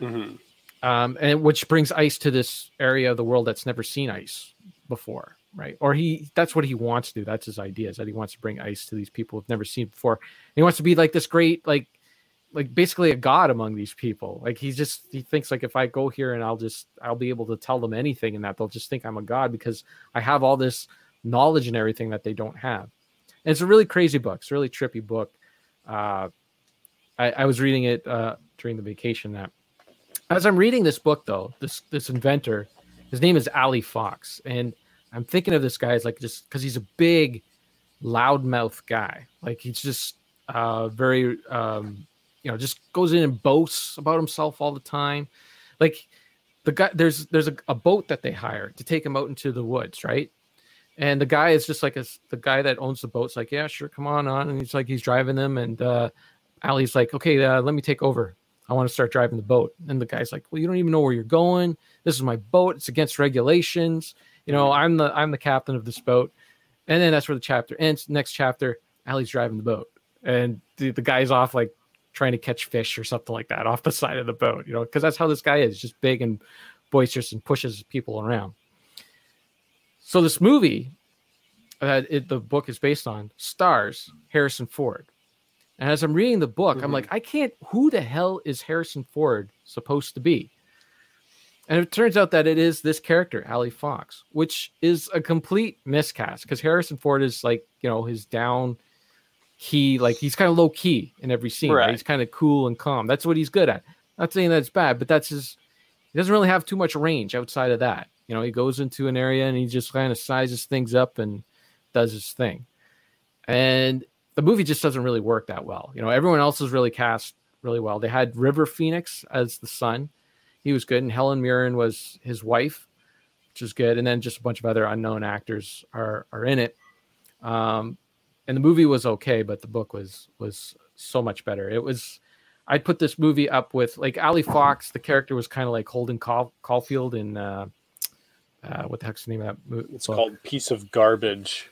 hmm um, and which brings ice to this area of the world that's never seen ice before, right? Or he that's what he wants to do. That's his idea is that he wants to bring ice to these people who've never seen before. And he wants to be like this great like like basically a god among these people. Like he's just he thinks like if I go here and I'll just I'll be able to tell them anything and that they'll just think I'm a god because I have all this knowledge and everything that they don't have. And it's a really crazy book. It's a really trippy book. Uh, I, I was reading it uh, during the vacation. That as I'm reading this book, though, this this inventor, his name is Allie Fox, and I'm thinking of this guy as like just because he's a big, loudmouth guy. Like he's just uh, very, um, you know, just goes in and boasts about himself all the time. Like the guy, there's there's a, a boat that they hire to take him out into the woods, right? And the guy is just like a, the guy that owns the boat's like, yeah, sure, come on on. And he's like, he's driving them, and uh, Allie's like, okay, uh, let me take over. I want to start driving the boat. And the guy's like, well, you don't even know where you're going. This is my boat. It's against regulations. You know, I'm the I'm the captain of this boat. And then that's where the chapter ends. Next chapter, Allie's driving the boat, and the, the guy's off like trying to catch fish or something like that off the side of the boat. You know, because that's how this guy is, just big and boisterous and pushes people around. So this movie that it, the book is based on stars Harrison Ford. And as I'm reading the book, I'm Mhm. like, I can't. Who the hell is Harrison Ford supposed to be? And it turns out that it is this character, Allie Fox, which is a complete miscast because Harrison Ford is like, you know, his down key, like he's kind of low key in every scene. Right? Right. He's kind of cool and calm. That's what he's good at. Not saying that's bad, but that's his. He doesn't really have too much range outside of that. You know, he goes into an area and he just kind of sizes things up and does his thing. And the movie just doesn't really work that well. You know, everyone else is really cast really well. They had River Phoenix as the son. He was good. And Helen Mirren was his wife, which is good. And then just a bunch of other unknown actors are are in it. Um, and the movie was okay, but the book was was so much better. It was I'd put this movie up with like Allie Fox, the character was kind of like Holden Caul- Caulfield in uh, uh, what the heck's the name of that movie? It's called Piece of Garbage.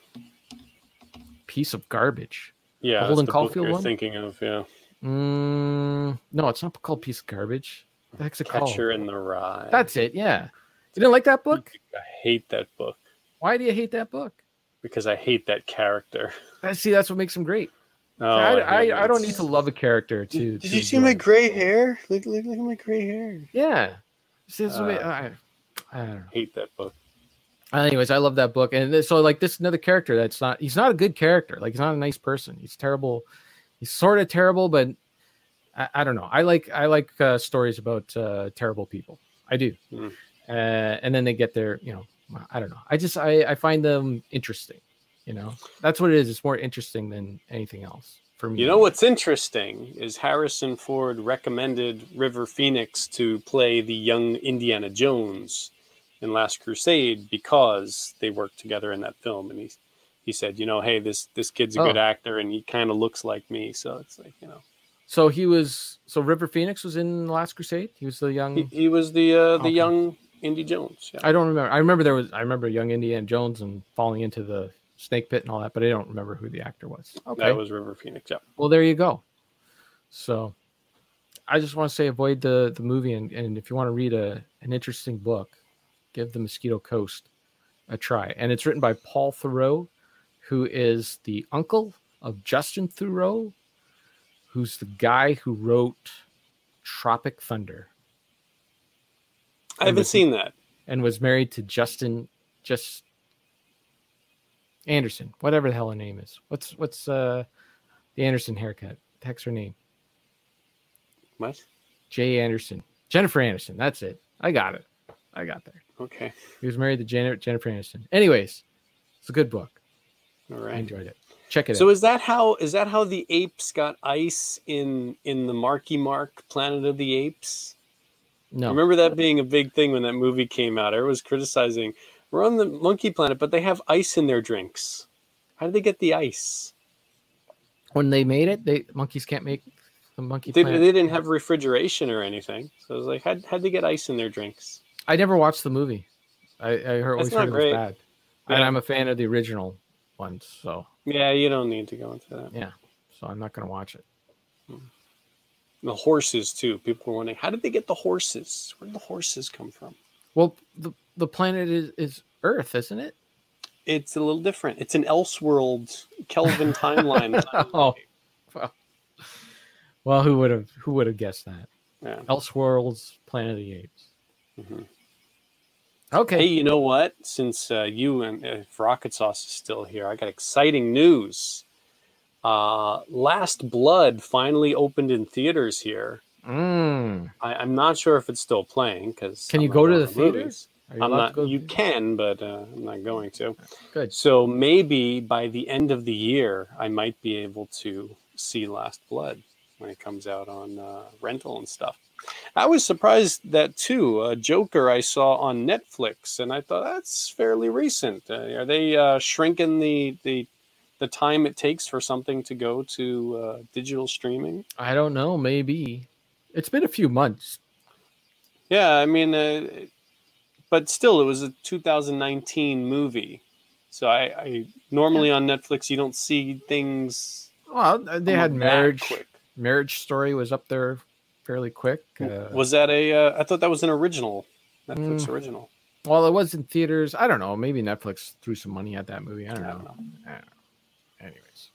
Piece of Garbage. Yeah, that's Holden the book Caulfield you're one? thinking of. Yeah, Mm, no, it's not called Piece of Garbage. What the heck's it called? Catcher in the Rye. That's it. Yeah. You didn't like that book? I hate that book Why do you hate that book? because I hate that character. I see. That's what makes him great. Oh, I, hate I. I don't need to love a character to. Did, to you see my gray hair? Look, look, look at my gray hair. Yeah. See, that's what ma- Uh, I, I don't know. Hate that book. Anyways, I love that book, and so like this is another character that's not. He's not a good character. Like he's not a nice person. He's terrible. He's sort of terrible, but I, I don't know. I like I like uh, stories about uh, terrible people. I do. Mm. Uh, and then they get their, you know, I don't know. I just I I find them interesting. You know, that's what it is. It's more interesting than anything else for me. You know what's interesting is Harrison Ford recommended River Phoenix to play the young Indiana Jones in Last Crusade because they worked together in that film, and he he said, you know, hey, this this kid's a good Oh. actor, and he kind of looks like me, so it's like you know, So he was. So River Phoenix was in Last Crusade. He was the young. he, he was the uh, the Okay. young Indy Jones. Yeah. I don't remember. I remember there was. I remember young Indiana Jones and falling into the snake pit and all that, but I don't remember who the actor was. Okay. That was River Phoenix. Yeah. well, there you go. So, I just want to say avoid the the movie, and, and if you want to read a an interesting book, give the Mosquito Coast a try. And it's written by Paul Theroux, who is the uncle of Justin Theroux, who's the guy who wrote Tropic Thunder I haven't was- seen that. and was married to Justin just Anderson, whatever the hell her name is. What's what's uh the Anderson haircut? The heck's her name? What? Jay Anderson. Jennifer Anderson. That's it. I got it. I got there. Okay. He was married to Jen- Jennifer Anderson. Anyways, it's a good book. All right. I enjoyed it. Check it So out. So is that how is that how the apes got ice in in the Marky Mark Planet of the Apes? I No. remember that being a big thing when that movie came out. Everyone was criticizing we're on the monkey planet, but they have ice in their drinks. How did they get the ice? When they made it, they monkeys can't make the monkey They, planet. they didn't have refrigeration or anything. So I was like, how'd, how'd they get ice in their drinks? I never watched the movie. I, I heard, always not heard it was bad. And I'm a fan of the original ones, so Yeah, you don't need to go into that. yeah. So I'm not gonna watch it. Hmm. The horses too. People were wondering, how did they get the horses? Where did the horses come from? Well, the the planet is is Earth, isn't it? It's a little different. It's an Elseworld Kelvin timeline. Oh, well, well, who would have who would have guessed that? Yeah. Elseworlds, Planet of the Apes. Mhm. Okay. Hey, you know what? Since uh, you and uh, if Rocket Sauce is still here, I got exciting news. Uh, Last Blood finally opened in theaters here. Mm. I, I'm not sure if it's still playing because Can you go to the theaters? You I'm not. to go to You can, but uh, I'm not going to. Good. So maybe by the end of the year, I might be able to see Last Blood when it comes out on uh, rental and stuff. I was surprised that too. Uh, Joker I saw on Netflix, and I thought that's fairly recent. Uh, are they uh, shrinking the the the time it takes for something to go to uh, digital streaming? I don't know. Maybe it's been a few months. Yeah, I mean, uh, but still, it was a 2019 movie. So I, I normally on Netflix you don't see things. Well, they had marriage. Marriage Story was up there fairly quick. Uh, was that a? Uh, I thought that was an original Netflix Mm. original. Well, it was in theaters. I don't know. Maybe Netflix threw some money at that movie. I don't, I know. don't know. I don't know. Anyways,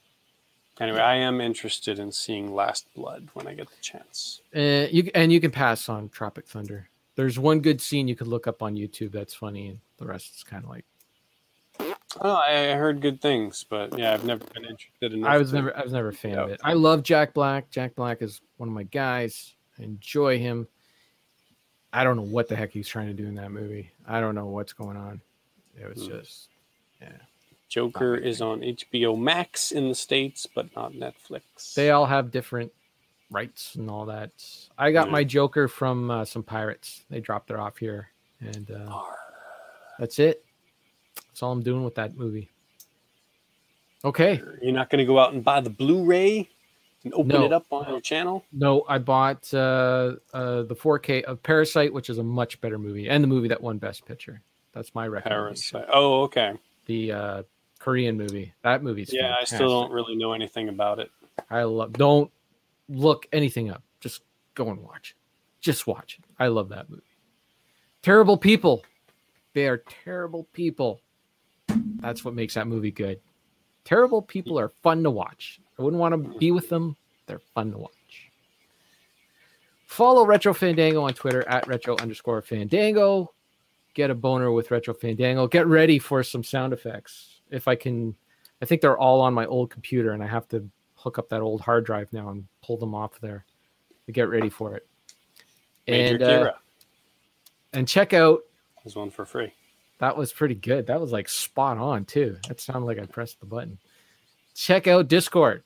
Anyway, I am interested in seeing Last Blood when I get the chance. uh, you and you can pass on Tropic Thunder. There's one good scene you could look up on YouTube that's funny, and the rest is kind of like Oh, I heard good things, but yeah, I've never been interested in. I was never I was never a fan of it. I love Jack Black. Jack Black is one of my guys. I enjoy him. I don't know what the heck he's trying to do in that movie. I don't know what's going on. It was Hmm. just yeah. Joker is on HBO Max in the states, but not Netflix. they all have different rights and all that. I got Yeah. my Joker from uh, some pirates. They dropped it off here, and uh, that's it. That's all I'm doing with that movie. Okay. You're not going to go out and buy the Blu-ray and open No. it up on your channel. No, I bought uh, uh, the 4K of Parasite, which is a much better movie, and the movie that won Best Picture. That's my recommendation. Parasite. Oh, okay. The uh, Korean movie. That movie's Yeah, I still don't really know anything about it. I love. Don't look anything up. Just go and watch. Just watch it. I love that movie. Terrible people. They are terrible people. That's what makes that movie good. Terrible people are fun to watch. I wouldn't want to be with them. They're fun to watch. Follow Retro Fandango on Twitter at retro underscore fandango. Get a boner with Retro Fandango. Get ready for some sound effects. If I can, I think they're all on my old computer, and I have to hook up that old hard drive now and pull them off there to get ready for it. Major And uh, and check out There's one for free. That was pretty good. That was like spot on too. That sounded like I pressed the button. Check out Discord.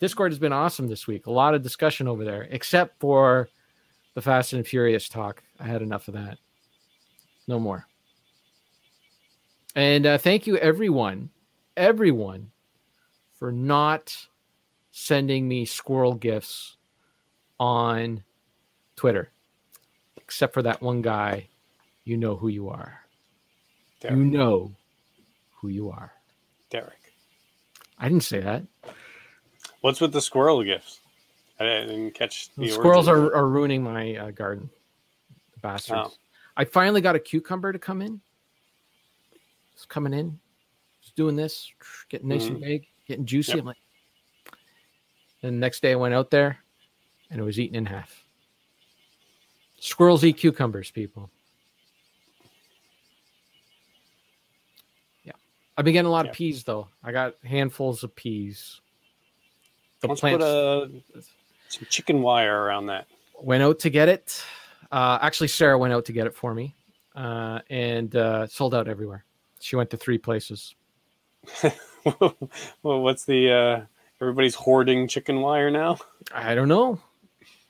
Discord has been awesome this week. A lot of discussion over there, except for the Fast and Furious talk. I had enough of that. No more. And uh, thank you, everyone, everyone, for not sending me squirrel gifts on Twitter, except for that one guy. You know who you are. You know who you are. Derek. I didn't say that. What's with the squirrel gifts? I didn't catch the The squirrels are, are ruining my uh, garden. The bastards. Oh. I finally got a cucumber to come in. It's coming in. It's doing this, getting nice and Mhm. big, getting juicy. Yep. I'm like, and the next day I went out there and it was eaten in half. Squirrels eat cucumbers, people. I've been getting a lot Yeah. of peas though. I got handfuls of peas. The Let's plants put a, some chicken wire around that. went out to get it. Uh, actually, Sarah went out to get it for me, uh, and uh, sold out everywhere. She went to three places. well, what's the uh, everybody's hoarding chicken wire now? I don't know.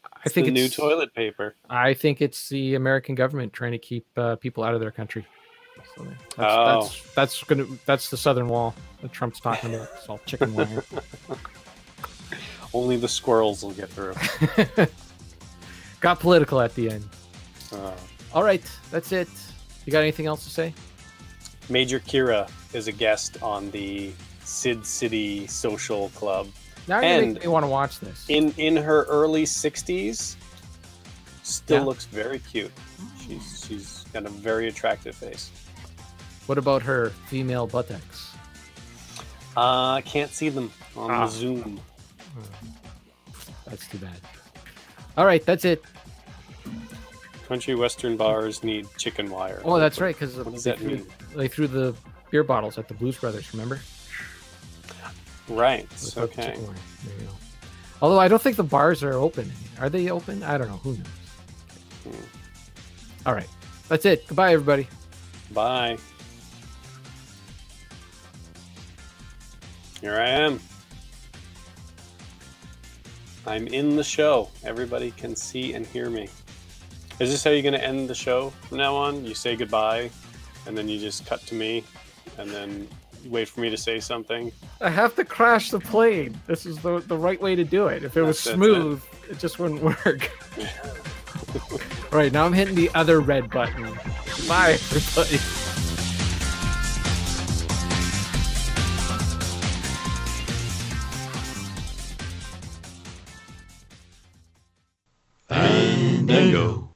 I It's think the new toilet paper. I think it's the American government trying to keep uh, people out of their country. So that's, Oh. that's that's gonna that's the southern wall that Trump's talking about. It's all chicken wire. Only the squirrels will get through. Got political at the end. Uh, All right, that's it. You got anything else to say? Major Kira is a guest on the Sid City Social Club. Now you And- make me want to watch this. In in her early 60s, still Yeah. looks very cute. She's she's got a very attractive face. What about her female buttocks? Uh, I can't see them on Ah. the Zoom. That's too bad. All right, that's it. Country western bars need chicken wire. Oh, that's right, because What does they, that threw- mean? they threw the beer bottles at the Blues Brothers. Remember? Right. Without Okay. There you go. Although I don't think the bars are open. Are they open? I don't know. Who knows? Hmm. All right, that's it. Goodbye, everybody. Bye. Here I am. I'm in the show. Everybody can see and hear me. Is this how you're going to end the show from now on? You say goodbye, and then you just cut to me, and then wait for me to say something. I have to crash the plane. This is the, the right way to do it. If it was That's it, smooth, it just wouldn't work. All right, now I'm hitting the other red button. Bye, everybody.